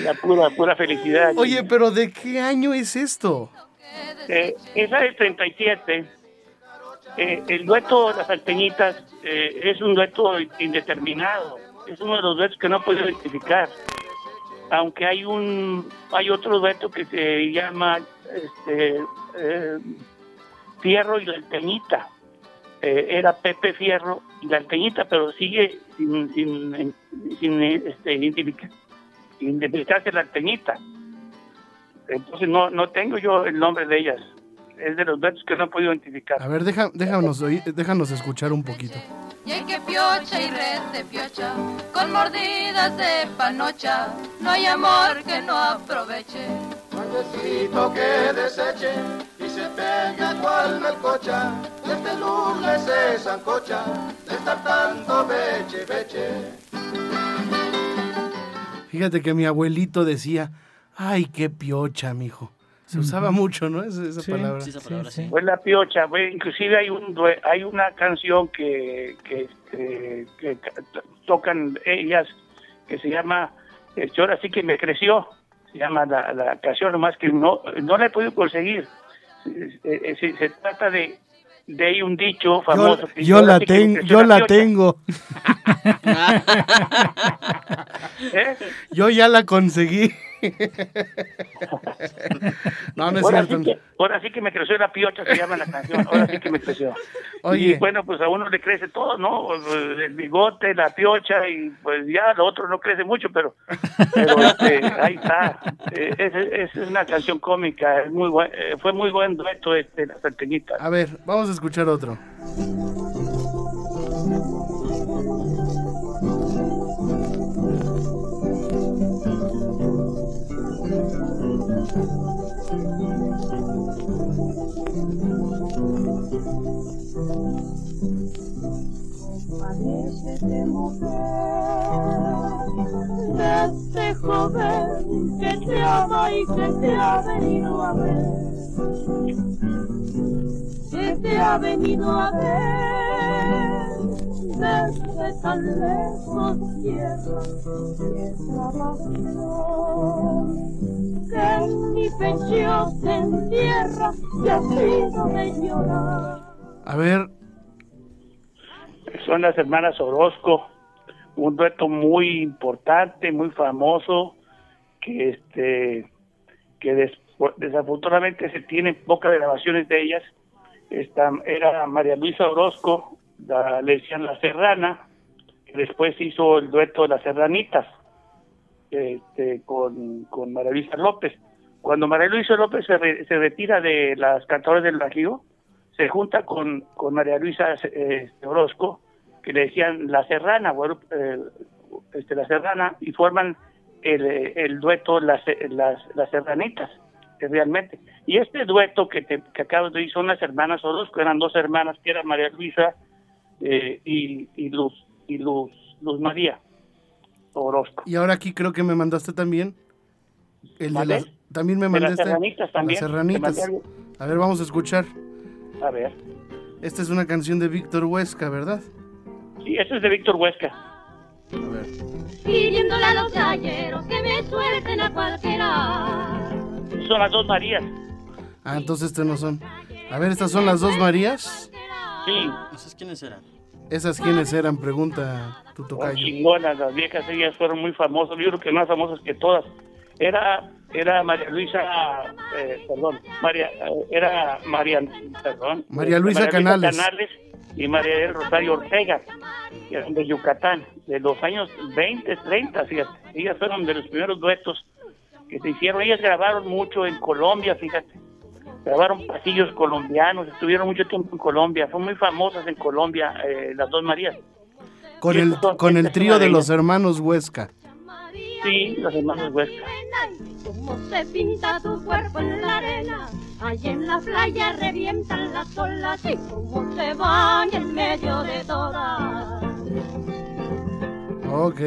S5: La pura, pura felicidad.
S2: Oye, pero ¿de qué año es esto?
S5: Eh, esa es 37. Eh, el dueto de las salteñitas eh, es un dueto indeterminado. Es uno de los duetos que no puedo identificar. Aunque hay un hay otro dueto que se llama este, eh, Fierro y la Alteñita. Eh, era Pepe Fierro y la Alteñita, pero sigue sin, sin, sin, este, identificar- identificarse la Alteñita. Entonces no, no tengo yo el nombre de ellas. Es de los duetos que no he podido identificar.
S2: A ver, deja, déjanos, oír- déjanos escuchar un poquito.
S7: Y hay que piocha y rete piocha. Con mordidas de panocha. No hay amor que no aproveche.
S8: Necesito que deseche y se pega cual melcocha. Y este lunes se zancocha de estar tanto beche, beche.
S2: Fíjate que mi abuelito decía, ay, qué piocha, mijo. Se usaba mucho, ¿no? Esa, esa
S3: Sí.
S2: palabra.
S4: Sí, esa
S3: Sí,
S4: palabra,
S3: sí.
S4: sí.
S5: Pues la piocha, pues, inclusive hay un due- hay una canción que, que, este, que ca- tocan ellas que se llama este, Ahora sí que me creció. Se llama la, la canción, nomás que no, no la he podido conseguir. Eh, eh, Se, se trata de, de ahí un dicho
S2: Yo,
S5: famoso. que
S2: yo la,
S5: que
S2: ten- yo la tengo.
S5: ¿Eh?
S2: Yo ya la conseguí. no, no es
S5: ahora,
S2: cierto.
S5: sí que, ahora sí que me creció la piocha, se llama la canción. Ahora sí que me creció.
S2: Oye.
S5: Y bueno, pues a uno le crece todo, ¿no? El bigote, la piocha, y pues ya lo otro no crece mucho, pero, pero este, ahí está. Eh, Es, es una canción cómica, es muy buen, eh, fue muy buen dueto este, la salteñita.
S2: A ver, vamos a escuchar otro.
S6: Parecete mujer de ese joven que te ama y que te ha venido a ver, que te ha venido a ver desde tan lejos tierra, que en mi pecho se entierra y ha sido de llorar.
S2: A ver,
S5: Son las hermanas Orozco, un dueto muy importante, muy famoso, que este que des- desafortunadamente se tienen pocas grabaciones de ellas. Era María Luisa Orozco, la, le decían la Serrana, que después hizo el dueto de las Serranitas este, con, con María Luisa López. Cuando María Luisa López se, re- se retira de las cantoras del Bajío, se junta con, con María Luisa eh, Orozco, que le decían La Serrana, eh, este, La Serrana, y forman el, el dueto Las, las, las Serranitas. realmente. Y este dueto que, te, que acabo de decir son las hermanas Orozco, eran dos hermanas, que eran María Luisa eh, y, y Luz, y Luz, Luz María Orozco.
S2: Y ahora aquí creo que me mandaste también. El de las, también me
S5: De las
S2: mandaste.
S5: serranitas también.
S2: Las serranitas.
S5: Algo.
S2: A ver, vamos a escuchar.
S5: A ver.
S2: Esta es una canción de Víctor Huesca, ¿verdad?
S5: Sí, eso es de Víctor Huesca.
S2: A ver.
S6: pidiéndole a los galleros que me suelten a cualquiera.
S5: Son las dos Marías.
S2: Ah, entonces estas no son. A ver, estas son las dos Marías.
S5: Sí,
S4: ¿Esos quiénes eran?
S2: ¿Esas quiénes eran? Pregunta tu tocayo.
S5: chingonas, las viejas, ellas fueron muy famosas, yo creo que más famosas que todas. Era, era María Luisa, eh, perdón, María, eh, era María, perdón.
S2: María Luisa Canales.
S5: y María del Rosario Ortega, que eran de Yucatán, de los años 20, 30, fíjate. Ellas fueron de los primeros duetos que se hicieron. Ellas grabaron mucho en Colombia, fíjate. Grabaron pasillos colombianos, estuvieron mucho tiempo en Colombia, fueron muy famosas en Colombia, eh, las dos Marías.
S2: Con el, con el trío de los hermanos Huesca.
S5: Sí, los hermanos Huesca.
S6: Cómo se pinta tu cuerpo en la arena, allí en la playa revientan las olas y cómo se baña en medio de todas.
S2: Ok.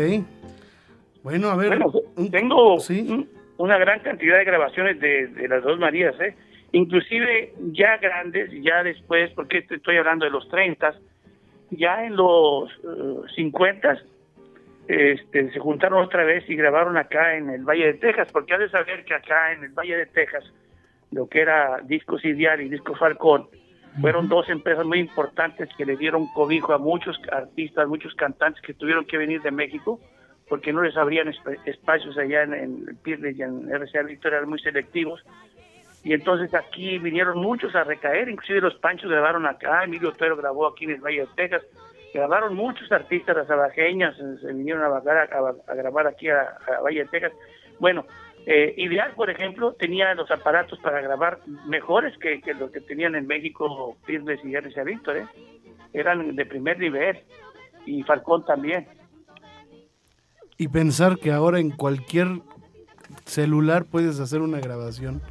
S2: Bueno, a ver.
S5: Bueno, tengo
S2: sí.
S5: un- una gran cantidad de grabaciones de, de las dos Marías, ¿eh? Inclusive ya grandes, ya después, porque te estoy hablando de los 30, ya en los eh, 50 este, se juntaron otra vez y grabaron acá en el Valle de Texas, porque has de saber que acá en el Valle de Texas, lo que era Discos Ideal y Discos Falcón, fueron dos empresas muy importantes que le dieron cobijo a muchos artistas, muchos cantantes que tuvieron que venir de México porque no les abrían esp- espacios allá en, en Pirles y en RCA Victoria, eran muy selectivos. Y entonces aquí vinieron muchos a recaer, inclusive los Panchos grabaron acá, Emilio Otero grabó aquí en el Valle de Texas, grabaron muchos artistas, las abajeñas, se, vinieron a, a- grabar aquí a, a Valle de Texas. Bueno, eh, Ideal, por ejemplo, tenía los aparatos para grabar mejores que, que los que tenían en México Pirles y RCA Victoria, ¿eh? eran de primer nivel, y Falcón también.
S2: Y pensar que ahora en cualquier celular puedes hacer una grabación.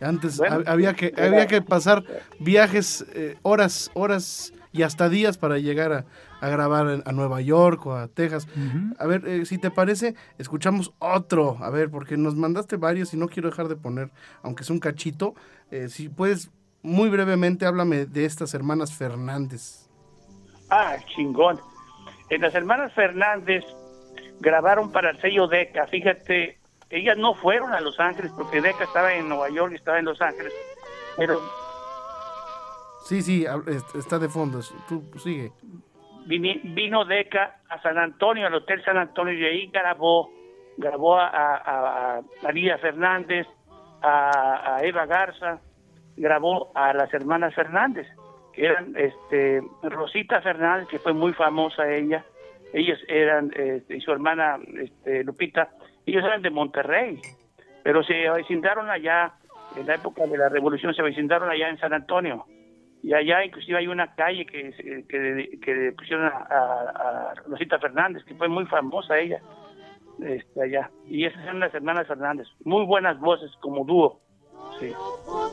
S2: Antes
S5: Bueno,
S2: había que
S5: era-
S2: había que pasar viajes, eh, horas, horas y hasta días para llegar a, a grabar a Nueva York o a Texas. A ver, eh, si te parece, escuchamos otro. A ver, porque nos mandaste varios y no quiero dejar de poner, aunque es un cachito. eh, si puedes, muy brevemente, háblame de estas hermanas Fernández.
S5: Ah, chingón. En las hermanas Fernández grabaron para el sello Deca. Fíjate, ellas no fueron a Los Ángeles porque Deca estaba en Nueva York y estaba en Los Ángeles. Pero
S2: Sí, sí, está de fondo. Tú sigue.
S5: vino Deca a San Antonio, al Hotel San Antonio, y ahí grabó, grabó a, a- a María Fernández, a, a Eva Garza, grabó a las hermanas Fernández, que eran este, Rosita Fernández, que fue muy famosa ella, ellas eran, este, y su hermana este, Lupita, ellos eran de Monterrey, pero se avecindaron allá, en la época de la revolución, se avecindaron allá en San Antonio. Y allá inclusive hay una calle que, se- que, pusieron a, Rosita Fernández, que fue muy famosa ella, este, allá. Y esas eran las hermanas Fernández. Muy buenas voces como dúo. Sí.
S6: Por.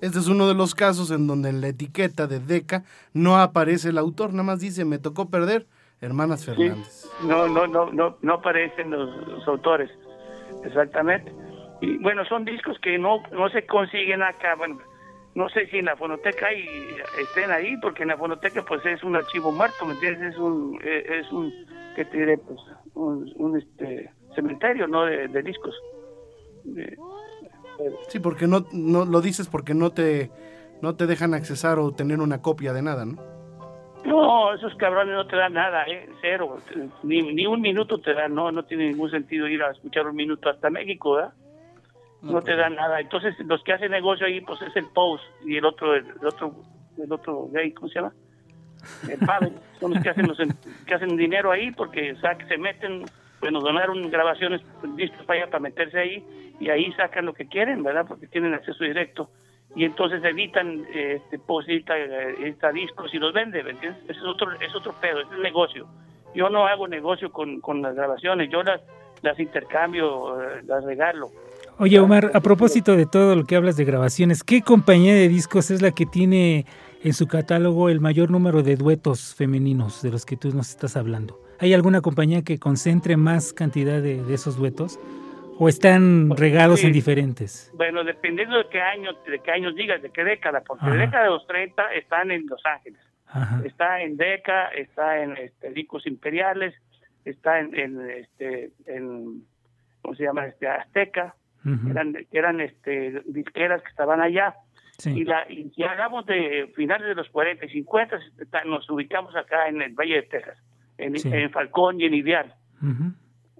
S2: Este es uno de los casos en donde en la etiqueta de Deca no aparece el autor, nada más dice me tocó perder, hermanas
S5: Sí.
S2: Fernández.
S5: No, no, no, no, no aparecen los, los autores. Exactamente. Y bueno, son discos que no, no se consiguen acá. Bueno, no sé si en la fonoteca hay, estén ahí, porque en la fonoteca pues es un archivo muerto, ¿me entiendes? Es un, eh, es un, ¿qué te diré? Pues un, un, este, cementerio, ¿no? De, de discos. De-
S2: Sí, porque no, no lo dices porque no te no te dejan accesar o tener una copia de nada, ¿no?
S5: No, esos cabrones no te dan nada, ¿eh? Cero. Ni, ni un minuto te dan, no, no tiene ningún sentido ir a escuchar un minuto hasta México, ¿verdad? No te dan nada. Entonces, los que hacen negocio ahí, pues es el Post y el otro, el, otro, el otro gay, ¿cómo se llama? El Pavel. Son los que hacen, los, que hacen dinero ahí porque, o sea, que se meten bueno, donaron grabaciones listas para allá, para meterse ahí, y ahí sacan lo que quieren, ¿verdad? Porque tienen acceso directo. Y entonces editan, eh, este, pues, edita, eh, edita discos y los vende, ¿me entiendes? Ese es otro, es otro pedo, es el negocio. Yo no hago negocio con, con las grabaciones, yo las, las intercambio, eh, las regalo.
S3: Oye, Omar, a propósito de todo lo que hablas de grabaciones, ¿qué compañía de discos es la que tiene en su catálogo el mayor número de duetos femeninos de los que tú nos estás hablando? ¿Hay alguna compañía que concentre más cantidad de, de esos duetos? ¿O están regados
S5: Sí.
S3: en diferentes?
S5: Bueno, dependiendo de qué año, de qué años digas, de qué década, porque
S3: Ajá.
S5: la década de los 30 están en Los Ángeles.
S3: Ajá.
S5: está en Deca, está en este, Discos Imperiales, está en, en, este, en, ¿cómo se llama? Este, Azteca,
S3: Ujú.
S5: eran, eran este, disqueras que estaban allá.
S3: Sí.
S5: Y, la, y si hablamos de finales de los 40 y 50, está- nos ubicamos acá en el Valle de Texas, en,
S3: Sí.
S5: en Falcón y en Ideal.
S3: Ujú.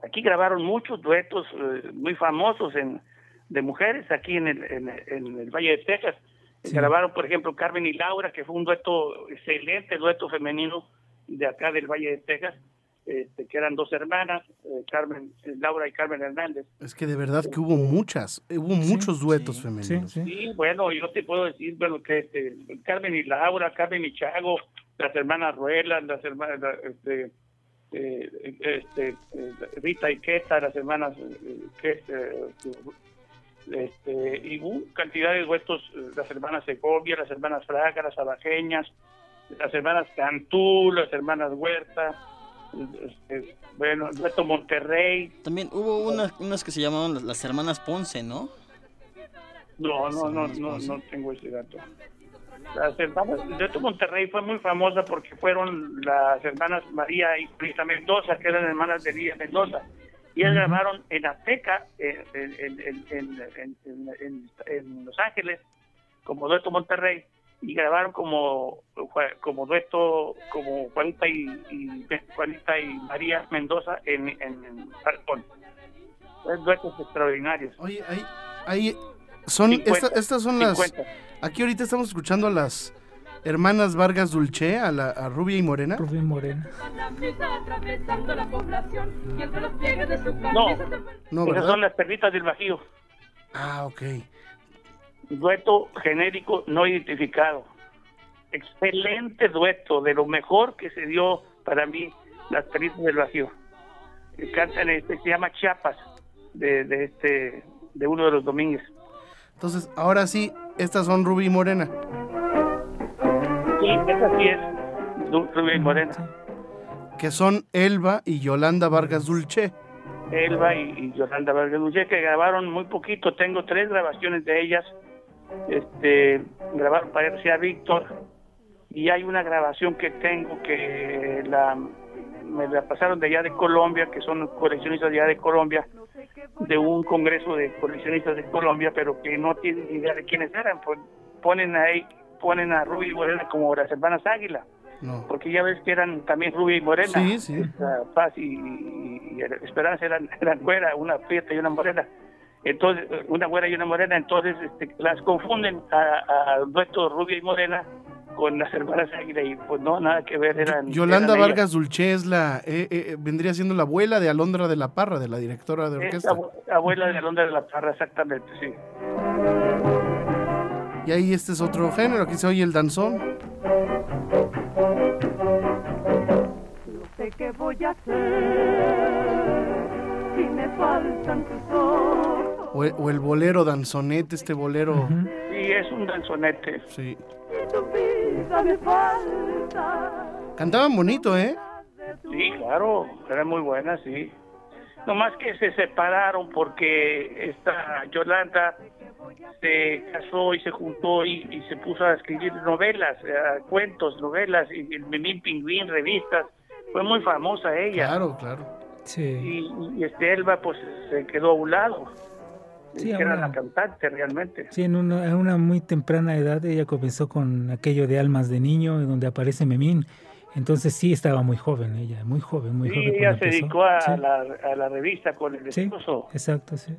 S5: Aquí grabaron muchos duetos eh, muy famosos en, de mujeres aquí en el, en, en el Valle de Texas.
S3: Sí.
S5: Grabaron, por ejemplo, Carmen y Laura, que fue un dueto, excelente dueto femenino de acá del Valle de Texas, este, que eran dos hermanas, eh, Carmen, eh, Laura y Carmen Hernández.
S2: Es que de verdad que hubo muchas, hubo muchos duetos
S3: Sí,
S2: femeninos.
S3: sí.
S5: Sí, bueno, yo te puedo decir, bueno, que este, Carmen y Laura, Carmen y Chago, las hermanas Ruelas, las hermanas, la- este, eh, este, eh, Rita y Queta, las hermanas eh, que, eh, este, y hubo cantidad de duetos, eh, las hermanas Segovia, las hermanas Fraga, las abajeñas, las hermanas Cantú, las hermanas Huerta, este, bueno, el dueto Monterrey,
S4: También hubo unas, unas que se llamaban las hermanas Ponce, ¿no?
S5: No, no, no, no, no tengo ese dato. Las hermanas, dueto Monterrey fue muy famosa porque fueron las hermanas María y Luisa Mendoza, que eran hermanas de Lía Mendoza. Y ellas grabaron en Azteca, en, Los Ángeles, como dueto Monterrey, y grabaron como, como dueto, como Juanita y, y- Juanita y María Mendoza en, en, en Falcón. Son duetos extraordinarios.
S2: Oye, ahí, ahí son,
S5: 50,
S2: esta- estas son las...
S5: 50.
S2: Aquí ahorita estamos escuchando a las hermanas Vargas Dulce, a, la, a Rubia y Morena.
S3: Morena.
S6: población y su
S5: No. Esas son las perritas del Bajío.
S2: Ah, ok.
S5: Dueto genérico no identificado. Excelente dueto, de lo mejor que se dio para mí, las perritas del Bajío. Cantan, este, se llama Chiapas, de, de este de uno de los domingos.
S2: Entonces, ahora sí, estas son Rubia y Morena.
S5: Sí, esa sí es Rubia y Morena.
S2: Que son Elba y Yolanda Vargas Dulce.
S5: Elba y, y Yolanda Vargas Dulce, que grabaron muy poquito. Tengo tres grabaciones de ellas. Este, grabaron para RCA Víctor. Y hay una grabación que tengo que la, me la pasaron de allá de Colombia, que son coleccionistas de allá de Colombia, de un congreso de coleccionistas de Colombia, pero que no tienen ni idea de quiénes eran. Ponen ahí, ponen a Ruby y Morena como las hermanas Águila
S2: No.
S5: porque ya ves que eran también Rubia y Morena.
S2: Sí, sí.
S5: Esta Paz y, y- y Esperanza eran, eran güera, una prieta y una morena. Entonces, una güera y una morena, entonces este, las confunden a, a dueto Rubia y Morena con las hermanas Águila y pues no, nada que ver, eran...
S2: Yolanda
S5: eran
S2: Vargas Dulce es la, eh, eh, vendría siendo la abuela de Alondra de la Parra, de la directora de
S5: ellas. Es
S2: orquesta.
S5: abue- abuela de Alondra de la Parra, exactamente, sí.
S2: Y ahí este es otro género, aquí se oye el danzón.
S6: No sé qué voy a hacer si me faltan tus ojos.
S2: O el, o el bolero danzonete, este bolero.
S5: Sí, es un danzonete.
S2: Sí.
S6: Y tu vida me falta.
S2: Cantaban bonito, ¿eh?
S5: Sí, claro, era muy buena, sí. Nomás que se separaron porque esta Yolanda se casó y se juntó y, y se puso a escribir novelas, eh, cuentos, novelas, y el Memín Pingüín, revistas. Fue muy famosa ella.
S2: Claro, claro.
S3: Sí.
S5: Y, y este Elba pues se quedó a un lado.
S3: Sí,
S5: que era la cantante realmente.
S3: Sí, en una, a una muy temprana edad ella comenzó con aquello de Almas de Niño, en donde aparece Memín. Entonces sí estaba muy joven ella, muy joven, muy
S5: Sí,
S3: joven.
S5: ella se
S3: empezó.
S5: dedicó a,
S3: Sí,
S5: la, a la revista con el
S3: sí,
S5: esposo.
S3: exacto, sí.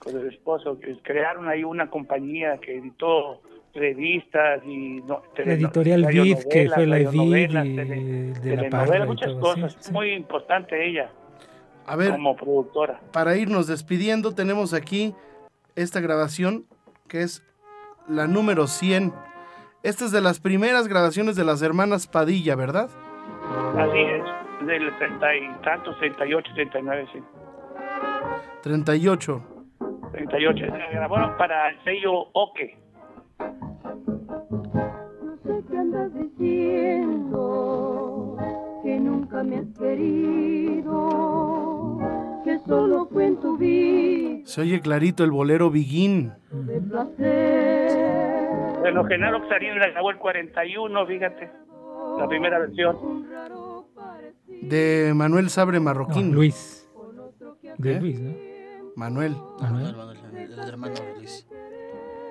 S5: con el esposo, que crearon ahí una compañía que editó revistas y no,
S3: La editorial Vid, que fue la Vid y
S5: tele-
S3: de la y
S5: muchas cosas.
S3: sí, sí.
S5: Muy importante ella.
S2: A ver,
S5: como productora.
S2: para irnos despidiendo, tenemos aquí esta grabación que es la número 100. Esta es de las primeras grabaciones de las hermanas Padilla, ¿verdad?
S5: Así es, del 30 y tantos, 38, 39, sí.
S2: 38.
S5: 38. Se grabaron para el sello Oke.
S6: No sé qué andas diciendo, que nunca me has querido, que solo fue en tu vida
S2: Se oye clarito el bolero Biguín.
S6: de placer.
S5: Bueno, Genaro Xarín la grabó el 41, fíjate, la primera versión.
S2: De Manuel Sabre
S3: No,
S2: Marroquín.
S3: Luis. De
S2: ¿Qué?
S3: Luis, ¿no?
S2: Manuel.
S3: Manuel.
S4: Manuel, el, hermano de Luis.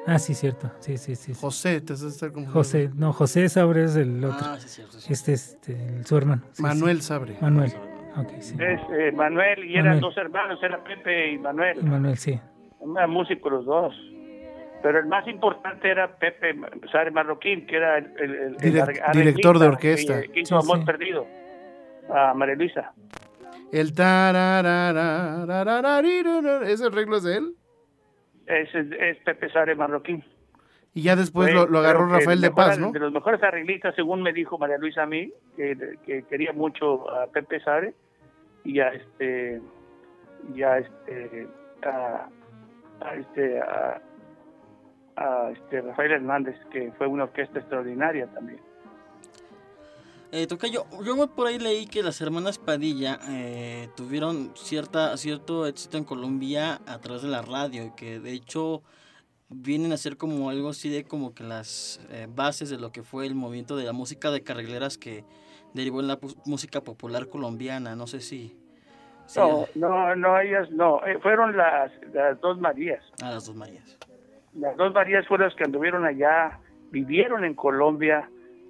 S3: Ah, sí, cierto. Sí, sí, sí.
S2: José, te estás estar confundiendo.
S3: José, no, José Sabre es el otro.
S4: Ah, sí, cierto. sí.
S3: Este es este, su hermano. Sí,
S2: Manuel Sabre.
S3: Manuel. Ok, sí.
S5: Es eh, Manuel y eran
S3: Manuel.
S5: dos hermanos, era Pepe y Manuel.
S3: Manuel, sí.
S5: Eran músicos los dos. Pero el más importante era Pepe Sare Marroquín, que era el, el- el-
S2: Direc- director de orquesta.
S5: Que, que hizo
S3: Sí,
S5: Amor
S3: sí.
S5: Perdido a María Luisa.
S2: El ¿Ese arreglo es de él?
S5: Es, es Pepe Sare Marroquín.
S2: Y ya después
S5: Fue,
S2: lo, lo agarró Rafael
S5: el
S2: de Paz, ¿no?
S5: De los mejores arreglistas, según me dijo María Luisa a mí, que, que quería mucho a Pepe Sare y a este, y a este, a, a este, a, a este Rafael Hernández, que fue una orquesta extraordinaria también.
S4: Eh, yo por ahí leí que las hermanas Padilla eh, tuvieron cierta, cierto éxito en Colombia a través de la radio y que de hecho vienen a ser como algo así de como que las eh, bases de lo que fue el movimiento de la música de carrileras que derivó en la música popular colombiana. No sé si... si
S5: No, no, no, ellas no, eh, fueron las, las dos Marías.
S4: a las dos Marías.
S5: Las dos Marías fueron las que anduvieron allá, vivieron en Colombia,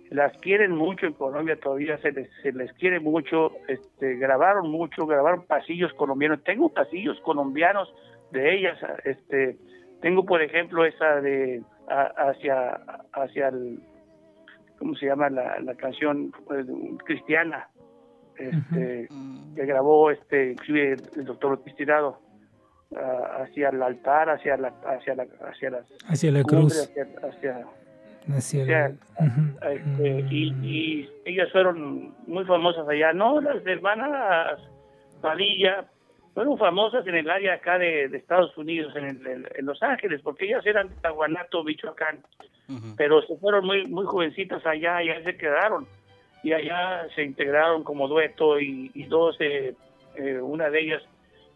S5: las quieren mucho en Colombia, todavía se les, se les quiere mucho, este, grabaron mucho, grabaron pasillos colombianos. Tengo pasillos colombianos de ellas, este, tengo por ejemplo esa de a- hacia hacia el, ¿cómo se llama la, la canción Pues, cristiana? Este,
S4: Mm,
S5: que grabó este inclusive el doctor Ortiz Tirado ah, hacia el altar, hacia la hacia la hacia las
S3: Hacia la
S5: cumbres,
S3: cruz.
S5: hacia, hacia-
S3: Hacia
S5: sea,
S3: el- ujú.
S5: este, y, y ellas fueron muy famosas allá, no las hermanas Padilla fueron famosas en el área acá de, de Estados Unidos, en, el- en- en Los Ángeles, porque ellas eran de Tahuanato, Michoacán, pero se fueron muy muy jovencitas allá y ahí se quedaron y allá se integraron como dueto y, y dos eh, eh, una de ellas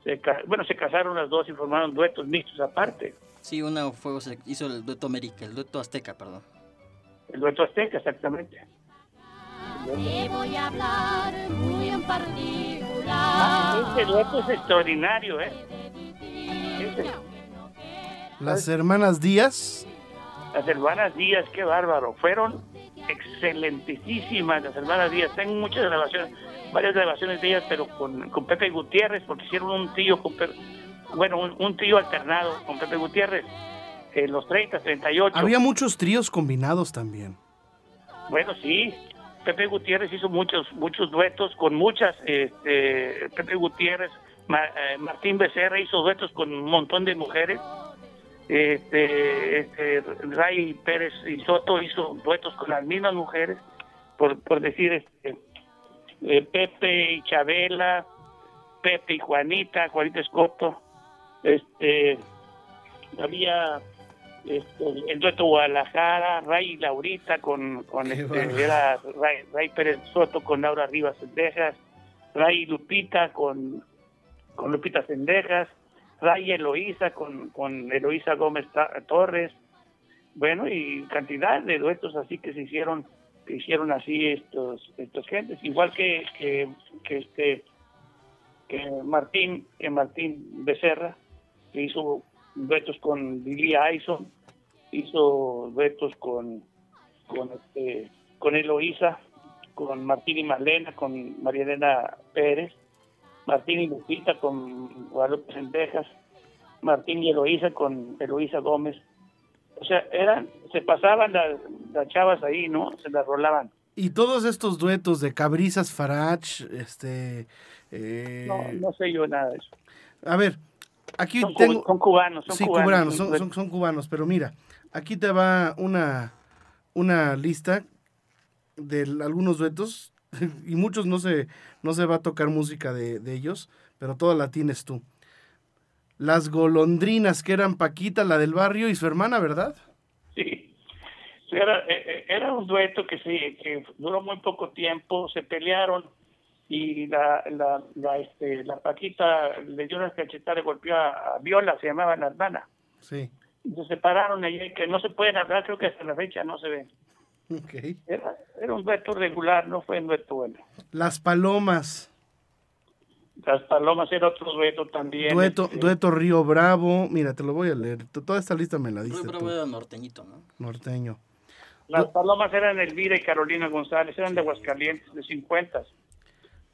S5: se bueno se casaron las dos y formaron duetos mixtos aparte
S4: Sí, una fue, se hizo el dueto América, el dueto Azteca, perdón.
S5: el dueto azteca exactamente
S7: Te voy a hablar muy en particular.
S5: Este dueto es extraordinario eh Ese-
S2: Las hermanas Díaz.
S5: las hermanas Díaz qué bárbaro fueron excelentísimas las hermanas Díaz tengo muchas grabaciones varias grabaciones de ellas pero con, con Pepe Gutiérrez porque hicieron un tío con bueno un, un trío alternado con Pepe Gutiérrez en los 30, 38
S2: Había muchos tríos combinados también.
S5: Bueno, sí. Pepe Gutiérrez hizo muchos muchos duetos con muchas. Este, Pepe Gutiérrez, eh, Martín Becerra hizo duetos con un montón de mujeres. Este, este, Ray Pérez y Soto hizo duetos con las mismas mujeres. Por, por decir, este, eh, Pepe y Chabela, Pepe y Juanita, Juanita Escoto. Este, había este, el dueto Guadalajara, Ray y Laurita con, con este, era Ray, Ray Pérez Soto con Laura Rivas Sendejas, Ray y Lupita con, con Lupita Sendejas, Ray y Eloísa con, con Eloísa Gómez Torres, bueno, y cantidad de duetos así que se hicieron, que hicieron así estos, estos gentes, igual que, que, que este que Martín, que Martín Becerra, que hizo duetos con Lili Aison, hizo duetos con con este con Eloísa, con Martín y Marlena, con María Elena Pérez, Martín y Lupita con Guadalupe Sendejas, Martín y Eloísa con Eloísa Gómez. O sea, eran, se pasaban las, las chavas ahí, ¿no? Se las rolaban.
S2: Y todos estos duetos de Cabrizas Farach, este... eh,
S5: No, no sé yo nada de eso.
S2: A ver, aquí
S5: Son,
S2: tengo...
S5: son cubanos, son
S2: sí,
S5: cubanos.
S2: cubanos, son, son- son cubanos, pero mira, aquí te va una, una lista de algunos duetos y muchos no se, no se va a tocar música de, de ellos, pero toda la tienes tú. Las golondrinas, que eran Paquita, la del barrio, y su hermana, ¿verdad?
S5: Sí. Era, eh, eh, era un dueto que, sí, que duró muy poco tiempo, se pelearon y la, la, la, este, la Paquita le dio una cachetada, le golpeó a, a Viola, se llamaba la hermana.
S2: Sí.
S5: Y se separaron allí, que no se pueden hablar, creo que hasta la fecha no se ven.
S2: Ok.
S5: Era, era un dueto regular, no fue un dueto bueno.
S2: Las palomas,
S5: Las Palomas era otro dueto también.
S2: dueto,
S5: este,
S2: dueto Río Bravo, mira, te lo voy a leer. Toda esta lista me la diste tú,
S4: era norteñito, ¿no?
S2: norteño.
S5: Las Palomas eran Elvira y Carolina González, eran de Aguascalientes, de 50.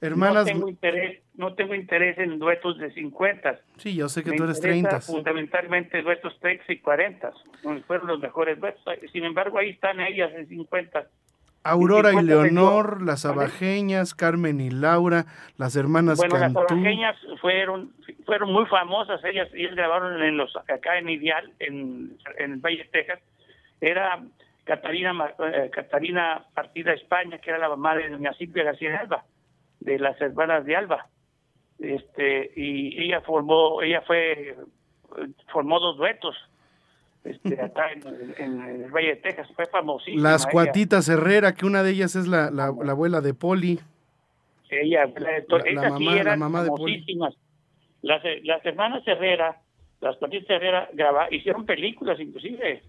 S2: Hermanas,
S5: No tengo interés, no tengo interés en duetos de 50.
S2: sí, yo sé que
S5: Me
S2: tú eres
S5: interesa
S2: 30.
S5: Fundamentalmente duetos 30 y 40, donde fueron los mejores duetos. Sin embargo, ahí están ellas en 50.
S2: Aurora y
S5: 50 tengo-
S2: Leonor, las abajeñas, Carmen y Laura, las hermanas
S5: Bueno, las
S2: Cantú.
S5: oaxaqueñas fueron fueron muy famosas, ellas, ellas grabaron en los acá en Ideal, en, en el Valle de Texas. Era Catarina eh, Catarina Partida España, que era la mamá de doña Silvia García de Alba, de las hermanas de Alba. Este, y ella formó, ella fue, formó dos duetos este, acá en, en- en el Valle de Texas, fue famosísima.
S2: Las
S5: ella.
S2: cuatitas Herrera, que una de ellas es la, la, la abuela de Poli.
S5: Ella, la, sí
S2: mamá- la
S5: eran
S2: mamá de Poli.
S5: famosísimas. Las, las hermanas Herrera, las patitas Herrera, graba, hicieron películas inclusive.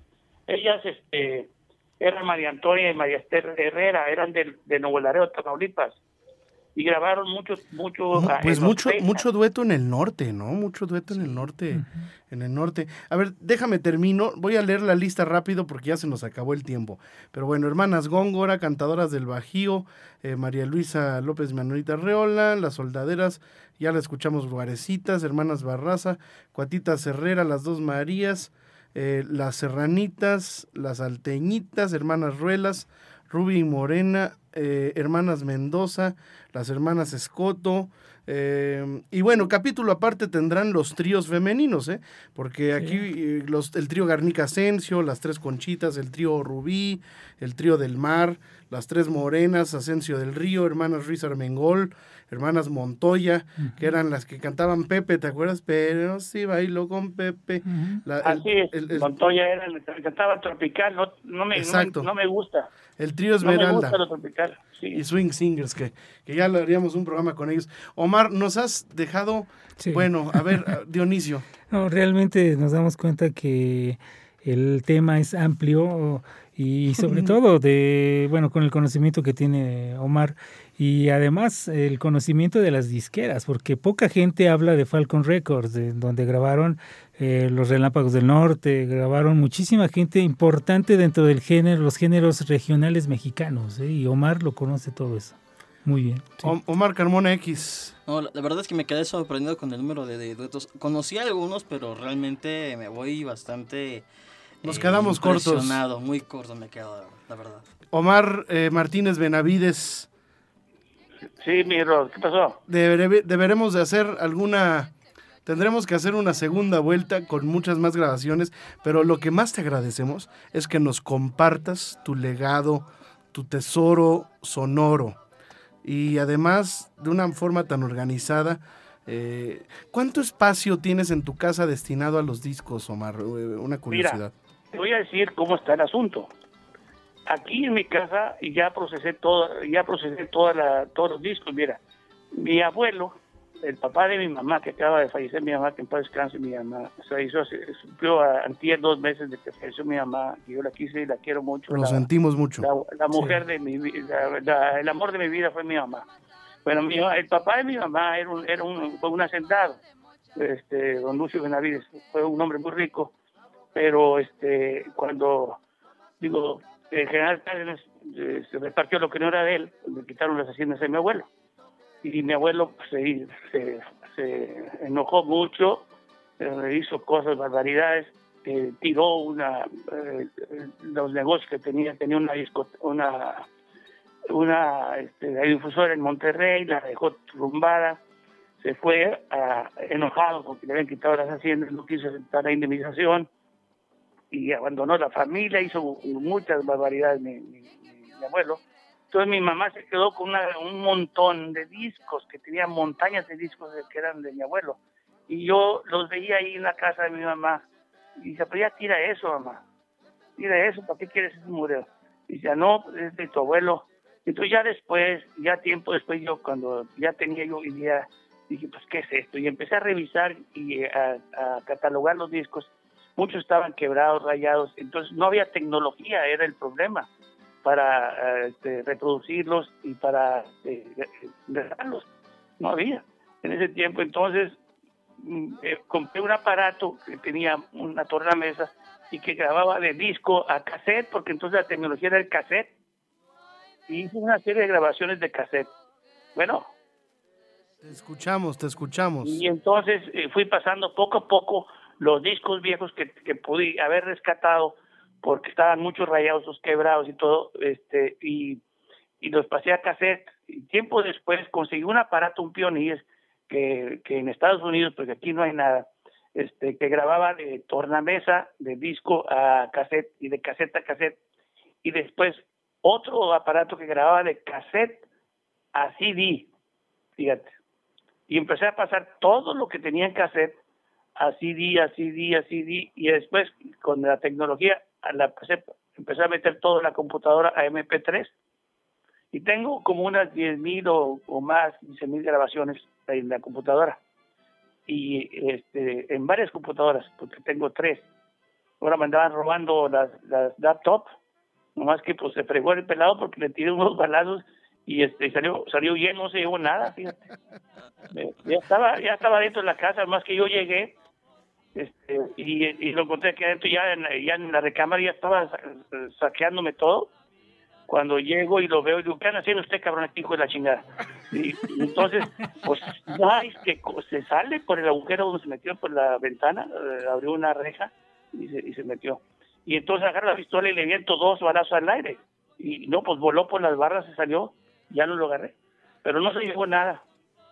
S5: Ellas este, eran María Antonia y María Esther Herrera, eran del, de Nuevo Laredo, Tamaulipas. Y grabaron mucho, mucho.
S2: Mu-
S5: ah,
S2: Pues mucho,
S5: 30.
S2: mucho dueto en el norte, ¿no? Mucho dueto en el norte. En el norte. A ver, déjame termino. Voy a leer la lista rápido porque ya se nos acabó el tiempo. Pero bueno, hermanas Góngora, cantadoras del Bajío, eh, María Luisa López Manuelita Reola, las soldaderas, ya la escuchamos Guarecitas, hermanas Barraza, Cuatitas Herrera, las dos Marías, eh, las Serranitas, las Alteñitas, hermanas Ruelas, Ruby y Morena, eh, hermanas Mendoza, las hermanas Escoto. eh, y bueno, capítulo aparte tendrán los tríos femeninos, ¿eh? porque aquí eh, los, el trío Garnica Asensio, las tres Conchitas, el trío Rubí, el trío del Mar, las tres Morenas, Asensio del Río, hermanas Ruiz Armengol, hermanas Montoya, que eran las que cantaban Pepe, ¿te acuerdas? Pero sí bailo con Pepe. La- el-
S5: Así es,
S2: el- el-
S5: Montoya era, cantaba tropical, no, no, me, no,
S2: Exacto.
S5: me, no me gusta.
S2: El trío
S5: No me
S2: Esmeralda.
S5: gusta lo tropical. Sí.
S2: y Swing Singers, que, que ya lo haríamos un programa con ellos. Omar, nos has dejado,
S3: Sí.
S2: bueno, a ver, Dionisio,
S3: No, realmente nos damos cuenta que el tema es amplio y sobre todo de, bueno, con el conocimiento que tiene Omar y además el conocimiento de las disqueras, porque poca gente habla de Falcon Records, de donde grabaron eh, Los Relámpagos del Norte, grabaron muchísima gente importante dentro del género, los géneros regionales mexicanos, ¿eh? y Omar lo conoce todo eso. Muy bien. sí.
S2: Omar Carmona X.
S4: No, la, la verdad es que me quedé sorprendido con el número de, de duetos. Conocí algunos, pero realmente me voy bastante. eh,
S2: Nos quedamos cortos.
S4: Muy corto me quedo, la verdad.
S2: Omar eh, Martínez Benavides.
S5: Sí, mi Rod, ¿qué pasó?
S2: Debe- deberemos de hacer alguna... Tendremos que hacer una segunda vuelta con muchas más grabaciones, pero lo que más te agradecemos es que nos compartas tu legado, tu tesoro sonoro y además de una forma tan organizada. eh, ¿Cuánto espacio tienes en tu casa destinado a los discos, Omar? Eh, Una curiosidad.
S5: Te voy a decir cómo está el asunto. Aquí en mi casa ya procesé todo, ya procesé toda la, todos los discos. Mira, mi abuelo, el papá de mi mamá, que acaba de fallecer mi mamá, que en paz descanse mi mamá, se hizo, se cumplió a, antier dos meses de que falleció mi mamá, que yo la quise y la quiero mucho.
S2: Lo
S5: la-
S2: sentimos mucho.
S5: la, la mujer de mi vida, el amor de mi vida fue mi mamá. Bueno, mi, el papá de mi mamá era un, era un, fue un hacendado, este, don Lucio Benavides, fue un hombre muy rico, pero este, cuando, digo, el general Cárdenas eh, se repartió lo que no era de él, le quitaron las haciendas a mi abuelo. Y mi abuelo se, se, enojó mucho, eh, hizo cosas, barbaridades, eh, tiró una, eh, los negocios que tenía, tenía una una una este, difusora en Monterrey, la dejó tumbada, se fue ah, enojado porque le habían quitado las haciendas, no quiso aceptar la indemnización y abandonó la familia, hizo muchas barbaridades mi abuelo. Entonces mi mamá se quedó con una- un montón de discos, que tenía montañas de discos que eran de mi abuelo. Y yo los veía ahí en la casa de mi mamá. Y dice, pero ya tira eso, mamá. Tira eso, ¿para qué quieres ese mureo? Y dice, no, pues, es de tu abuelo. Entonces ya después, ya tiempo después, yo cuando ya tenía yo idea, dije, pues, ¿qué es esto? Y empecé a revisar y eh, a, a catalogar los discos. Muchos estaban quebrados, rayados. Entonces no había tecnología, era el problema para eh, este, reproducirlos y para eh, dejarlos. No había. En ese tiempo, entonces, mm, eh, compré un aparato que tenía una tornamesa y que grababa de disco a cassette, porque entonces la tecnología era el cassette. Y hice una serie de grabaciones de cassette. Bueno,
S2: Te escuchamos, te escuchamos.
S5: y entonces eh, fui pasando poco a poco los discos viejos que, que pude haber rescatado porque estaban muchos rayados, los quebrados y todo, este, y, y los pasé a cassette. Y tiempo después conseguí un aparato, un Pioneer, que, que en Estados Unidos, porque aquí no hay nada, este, que grababa de tornamesa, de disco a cassette y de cassette a cassette. Y después otro aparato que grababa de cassette a CD, fíjate y empecé a pasar todo lo que tenía en cassette a CD, a CD, a CD, y después con la tecnología la empecé, empecé a meter todo en la computadora a MP3. Y tengo como unas 10.000 o, o más, 15.000 grabaciones en la computadora. Y este, en varias computadoras, porque tengo tres. Ahora me andaban robando las, las laptops, nomás que pues se fregó el pelado porque le tiré unos balazos y este salió salió bien, no se llevó nada, fíjate. Ya estaba ya estaba dentro de la casa más que yo llegué este, y, lo encontré aquí adentro ya en, ya en la recámara ya estaba sa- saqueándome todo. Cuando llego y lo veo y digo ¿qué haciendo usted cabrón aquí hijo de la chingada? y, entonces pues ay, que se sale por el agujero donde se metió por la ventana eh, abrió una reja y se, y se metió. Y entonces agarra la pistola y le viento dos balazos al aire. Y no pues voló por las barras se salió ya no lo agarré. Pero no se llevó nada.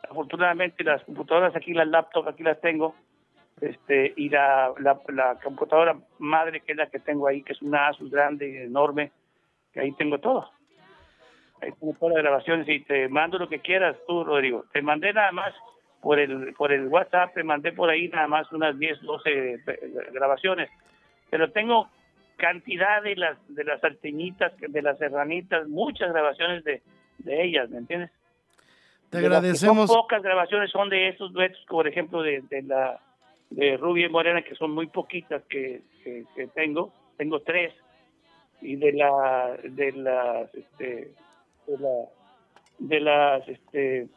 S5: Afortunadamente las computadoras aquí, las laptops aquí las tengo, este, y la, la, la computadora madre que es la que tengo ahí, que es una Asus grande, enorme, que ahí tengo todo. Ahí tengo todas las grabaciones y te mando lo que quieras tú, Rodrigo. Te mandé nada más por el, por el WhatsApp, te mandé por ahí nada más unas 10, 12 eh, grabaciones, pero tengo cantidad de las de las salteñitas, de las serranitas, muchas grabaciones de, de ellas, ¿me entiendes?
S2: Te
S5: que son
S2: agradecemos.
S5: pocas grabaciones son de estos duetos, por ejemplo, de, de la de Rubia y Morena, que son muy poquitas que, que, que tengo. Tengo tres. Y de la de las este de la de las este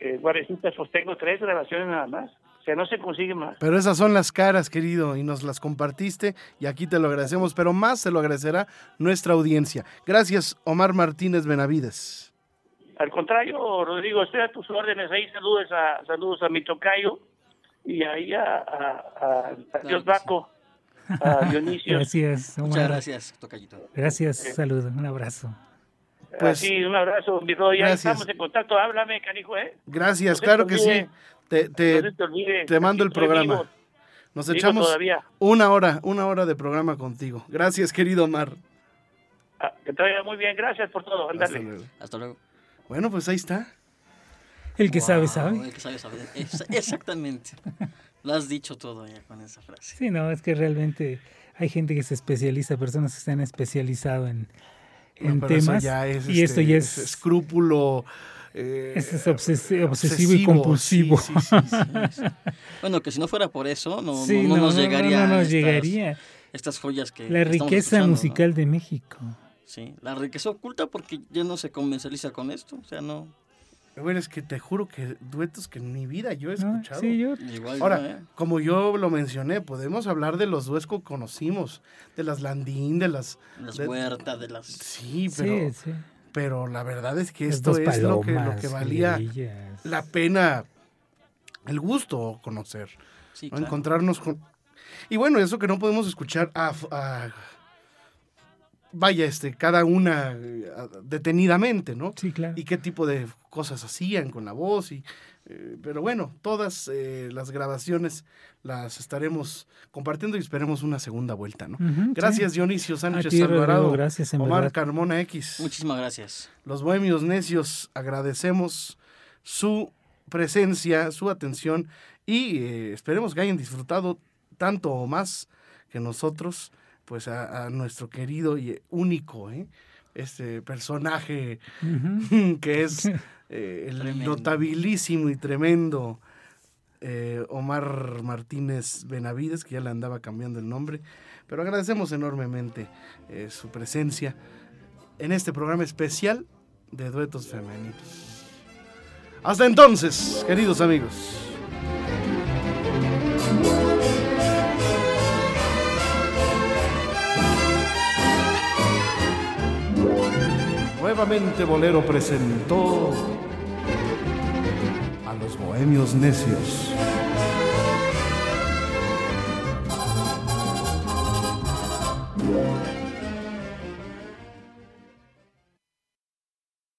S5: eh, guarecitas, pues tengo tres grabaciones nada más. O sea, no se consigue más.
S2: Pero esas son las caras, querido, y nos las compartiste y aquí te lo agradecemos, pero más se lo agradecerá nuestra audiencia. Gracias, Omar Martínez Benavides.
S5: Al contrario, Rodrigo, estoy a tus órdenes. Ahí saludos a saludos a mi tocayo y ahí a, a, a, a Dios
S4: sí.
S5: Baco, a Dionisio.
S3: Gracias, Omar.
S4: Muchas gracias, Tocayito.
S3: Gracias, saludo, un abrazo.
S2: Pues-
S5: Así, un abrazo, mi Rodrigo. Ya
S2: Gracias.
S5: estamos en contacto. Háblame, canijo, ¿eh?
S2: Gracias,
S5: No
S2: claro
S5: te
S2: que sí. Te, te-
S5: no te olvide.
S2: te mando el programa.
S5: vivo,
S2: nos
S5: vivo
S2: echamos
S5: todavía.
S2: una hora, una hora de programa contigo. Gracias, querido Omar.
S5: Ah, que te vaya muy bien. Gracias por todo.
S2: Hasta
S5: Ándale.
S2: luego.
S4: Hasta luego.
S2: Bueno, pues ahí está.
S3: El que sabe,
S4: Wow,
S3: sabe.
S4: El que sabe, sabe. Ex- Exactamente. Lo has dicho todo ya con esa frase.
S3: Sí, no, es que realmente hay gente que se especializa, personas que se han especializado en, en
S2: No,
S3: temas.
S2: ya es,
S3: y esto
S2: este,
S3: ya
S2: es
S3: es,
S2: escúpulo. eh,
S3: es obses- obsesivo y compulsivo.
S2: sí, sí, sí, sí.
S4: Bueno, que si no fuera por eso, no,
S3: Sí,
S4: no, no nos
S3: no,
S4: llegaría.
S3: no nos
S4: estas,
S3: llegaría.
S4: Estas joyas que.
S3: La riqueza musical de México.
S4: Sí, la riqueza oculta porque ya no se comercializa con esto. O sea, no.
S2: Bueno, es que te juro que duetos que en mi vida yo he
S3: ¿no?
S2: escuchado.
S3: Sí, yo
S4: Igual
S2: Ahora,
S4: no, ¿eh?
S2: como yo lo mencioné, podemos hablar de los duetos que conocimos, de las Landín, de las...
S4: Las
S2: de-
S4: huertas de las.
S2: Sí, pero,
S3: sí, sí.
S2: pero la verdad es que esto es lo que, lo
S3: palomas,
S2: que valía la pena, el gusto conocer,
S4: Sí,
S2: ¿no?
S4: claro.
S2: encontrarnos con... Y bueno, eso que no podemos escuchar a, a vaya, este, cada una eh, detenidamente, ¿no?
S3: Sí, claro.
S2: Y qué tipo de cosas hacían con la voz y eh, pero bueno, todas eh, las grabaciones las estaremos compartiendo y esperemos una segunda vuelta, ¿no? Gracias
S3: sí.
S2: Dionisio Sánchez
S3: ti,
S2: Alvarado,
S3: gracias, en
S2: Omar
S3: verdad.
S2: Carmona X.
S4: Muchísimas gracias.
S2: Los bohemios necios agradecemos su presencia, su atención y eh, esperemos que hayan disfrutado tanto o más que nosotros, pues a, a nuestro querido y único, ¿eh? este personaje que es eh, el
S4: Tremendo.
S2: notabilísimo y tremendo eh, Omar Martínez Benavides, que ya le andaba cambiando el nombre, pero agradecemos enormemente eh, su presencia en este programa especial de duetos femeninos. Hasta entonces, queridos amigos. Nuevamente Bolero presentó a los bohemios necios.